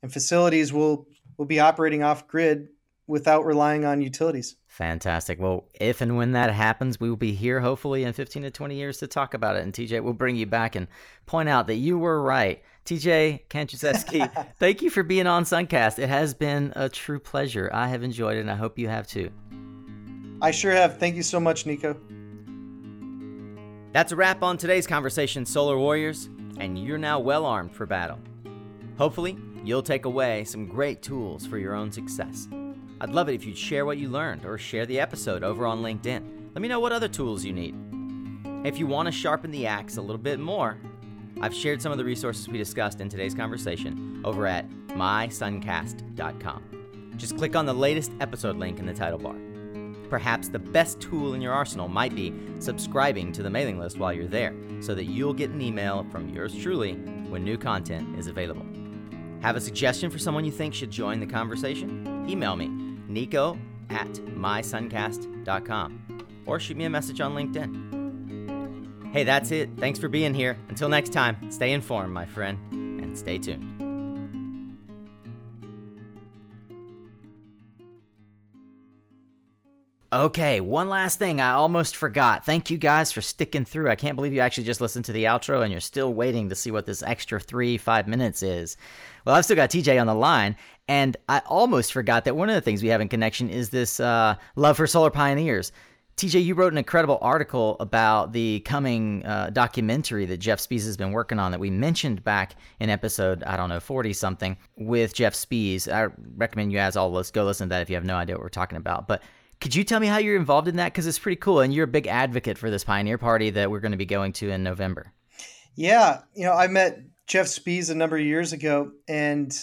[SPEAKER 2] and facilities will will be operating off grid without relying on utilities.
[SPEAKER 1] Fantastic. Well, if and when that happens, we will be here hopefully in 15 to 20 years to talk about it. And TJ we'll bring you back and point out that you were right. TJ Kanczuzewski, *laughs* thank you for being on Suncast. It has been a true pleasure. I have enjoyed it, and I hope you have too.
[SPEAKER 2] I sure have. Thank you so much, Nico.
[SPEAKER 1] That's a wrap on today's conversation, Solar Warriors, and you're now well armed for battle. Hopefully, you'll take away some great tools for your own success. I'd love it if you'd share what you learned or share the episode over on LinkedIn. Let me know what other tools you need. If you want to sharpen the axe a little bit more, I've shared some of the resources we discussed in today's conversation over at mysuncast.com. Just click on the latest episode link in the title bar perhaps the best tool in your arsenal might be subscribing to the mailing list while you're there so that you'll get an email from yours truly when new content is available. Have a suggestion for someone you think should join the conversation? Email me, nico at mysuncast.com, or shoot me a message on LinkedIn. Hey, that's it. Thanks for being here. Until next time, stay informed, my friend, and stay tuned. Okay, one last thing I almost forgot. Thank you guys for sticking through. I can't believe you actually just listened to the outro and you're still waiting to see what this extra three, five minutes is. Well, I've still got TJ on the line, and I almost forgot that one of the things we have in connection is this uh, love for solar pioneers. TJ, you wrote an incredible article about the coming uh, documentary that Jeff Spies has been working on that we mentioned back in episode, I don't know, 40 something with Jeff Spies. I recommend you guys all let's go listen to that if you have no idea what we're talking about. But could you tell me how you're involved in that? Because it's pretty cool, and you're a big advocate for this Pioneer Party that we're going to be going to in November.
[SPEAKER 2] Yeah, you know, I met Jeff Spies a number of years ago, and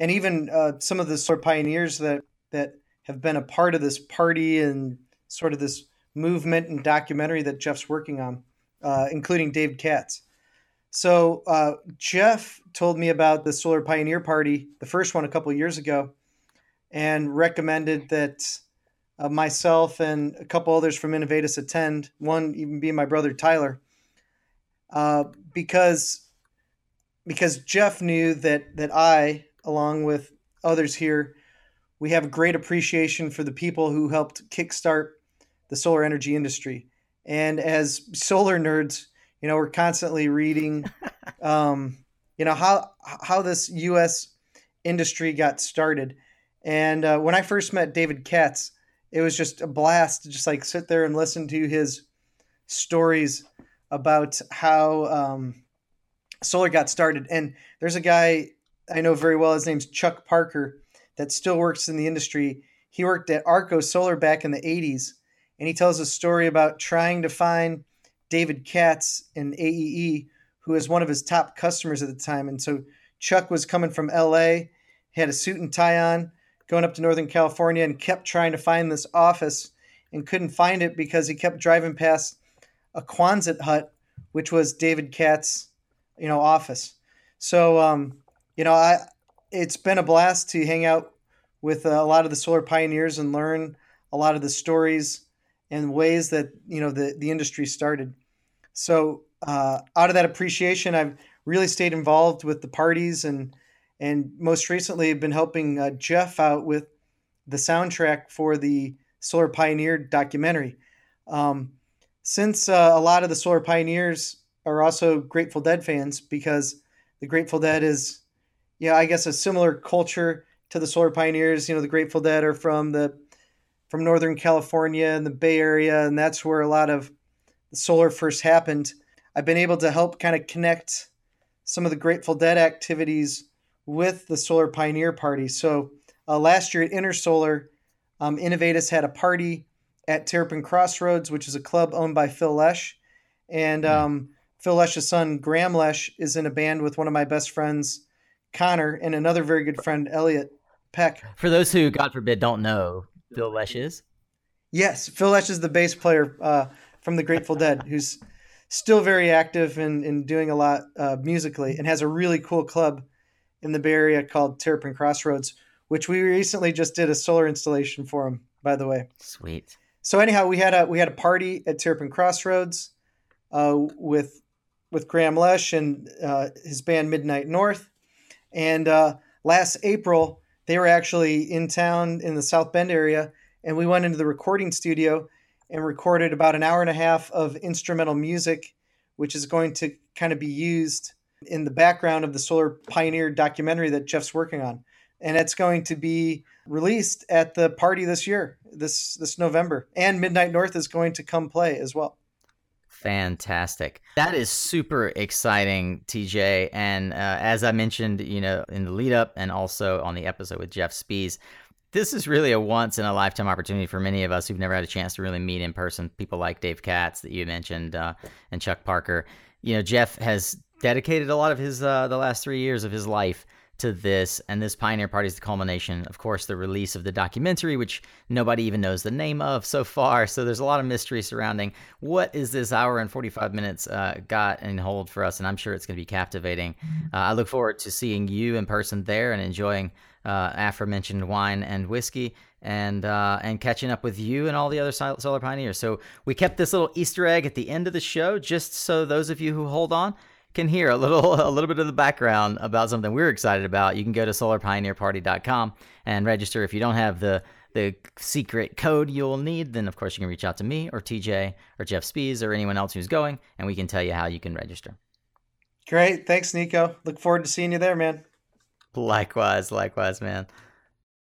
[SPEAKER 2] and even uh, some of the sort of pioneers that that have been a part of this party and sort of this movement and documentary that Jeff's working on, uh, including Dave Katz. So uh, Jeff told me about the Solar Pioneer Party, the first one a couple years ago, and recommended that uh, myself and a couple others from Inovateus attend, one even being my brother Tyler, uh, because because Jeff knew that that I, along with others here, we have great appreciation for the people who helped kickstart the solar energy industry. And as solar nerds, you know, we're constantly reading, *laughs* um, you know, how how this U.S. industry got started. And uh, when I first met David Katz, it was just a blast to just like sit there and listen to his stories about how um, solar got started. And there's a guy I know very well. His name's Chuck Parker that still works in the industry. He worked at Arco Solar back in the 80s, and he tells a story about trying to find David Katz in AEE, who was one of his top customers at the time. And so Chuck was coming from LA, had a suit and tie on, going up to Northern California and kept trying to find this office and couldn't find it because he kept driving past a Quonset hut, which was David Katz, you know, office. So, um, you know, I it's been a blast to hang out with a lot of the solar pioneers and learn a lot of the stories and ways that you know the the industry started. So, uh, out of that appreciation, I've really stayed involved with the parties and and most recently have been helping uh, Jeff out with the soundtrack for the Solar Pioneer documentary. Um, since uh, a lot of the Solar Pioneers are also Grateful Dead fans, because the Grateful Dead is, yeah, I guess a similar culture to the Solar Pioneers. You know, the Grateful Dead are from the from Northern California and the Bay Area, and that's where a lot of the solar first happened. I've been able to help kind of connect some of the Grateful Dead activities with the Solar Pioneer Party. So uh, last year at Intersolar, um, Inovateus had a party at Terrapin Crossroads, which is a club owned by Phil Lesh. And hmm. um, Phil Lesh's son, Graham Lesh, is in a band with one of my best friends, Connor, and another very good friend, Elliot Peck.
[SPEAKER 1] For those who, God forbid, don't know, Phil Lesh is?
[SPEAKER 2] Yes, Phil Lesh is the bass player uh, from the Grateful Dead, *laughs* who's still very active and, and doing a lot uh, musically and has a really cool club in the Bay Area called Terrapin Crossroads, which we recently just did a solar installation for them, By the way,
[SPEAKER 1] sweet.
[SPEAKER 2] So anyhow, we had a we had a party at Terrapin Crossroads uh, with with Graham Lesh and uh, his band Midnight North, and uh, last April they were actually in town in the South Bend area, and we went into the recording studio and recorded about an hour and a half of instrumental music, which is going to kind of be used in the background of the Solar Pioneer documentary that Jeff's working on. And it's going to be released at the party this year, this this November. And Midnight North is going to come play as well.
[SPEAKER 1] Fantastic. That is super exciting, TJ. And uh, as I mentioned, you know, in the lead up and also on the episode with Jeff Spies, this is really a once in a lifetime opportunity for many of us who've never had a chance to really meet in person. People like Dave Katz that you mentioned uh, and Chuck Parker. You know, Jeff has dedicated a lot of his uh, the last three years of his life to this, and this Pioneer Party is the culmination. Of course, the release of the documentary, which nobody even knows the name of so far. So there's a lot of mystery surrounding what is this hour and 45 minutes uh, got and hold for us, and I'm sure it's going to be captivating. Uh, I look forward to seeing you in person there and enjoying uh, aforementioned wine and whiskey. And uh, and catching up with you and all the other solar pioneers. So we kept this little Easter egg at the end of the show, just so those of you who hold on can hear a little *laughs* a little bit of the background about something we're excited about, you can go to solarpioneerparty.com and register. If you don't have the the secret code you'll need, then of course you can reach out to me or TJ or Jeff Spies or anyone else who's going, and we can tell you how you can register.
[SPEAKER 2] Great. Thanks, Nico. Look forward to seeing you there, man.
[SPEAKER 1] Likewise, likewise, man.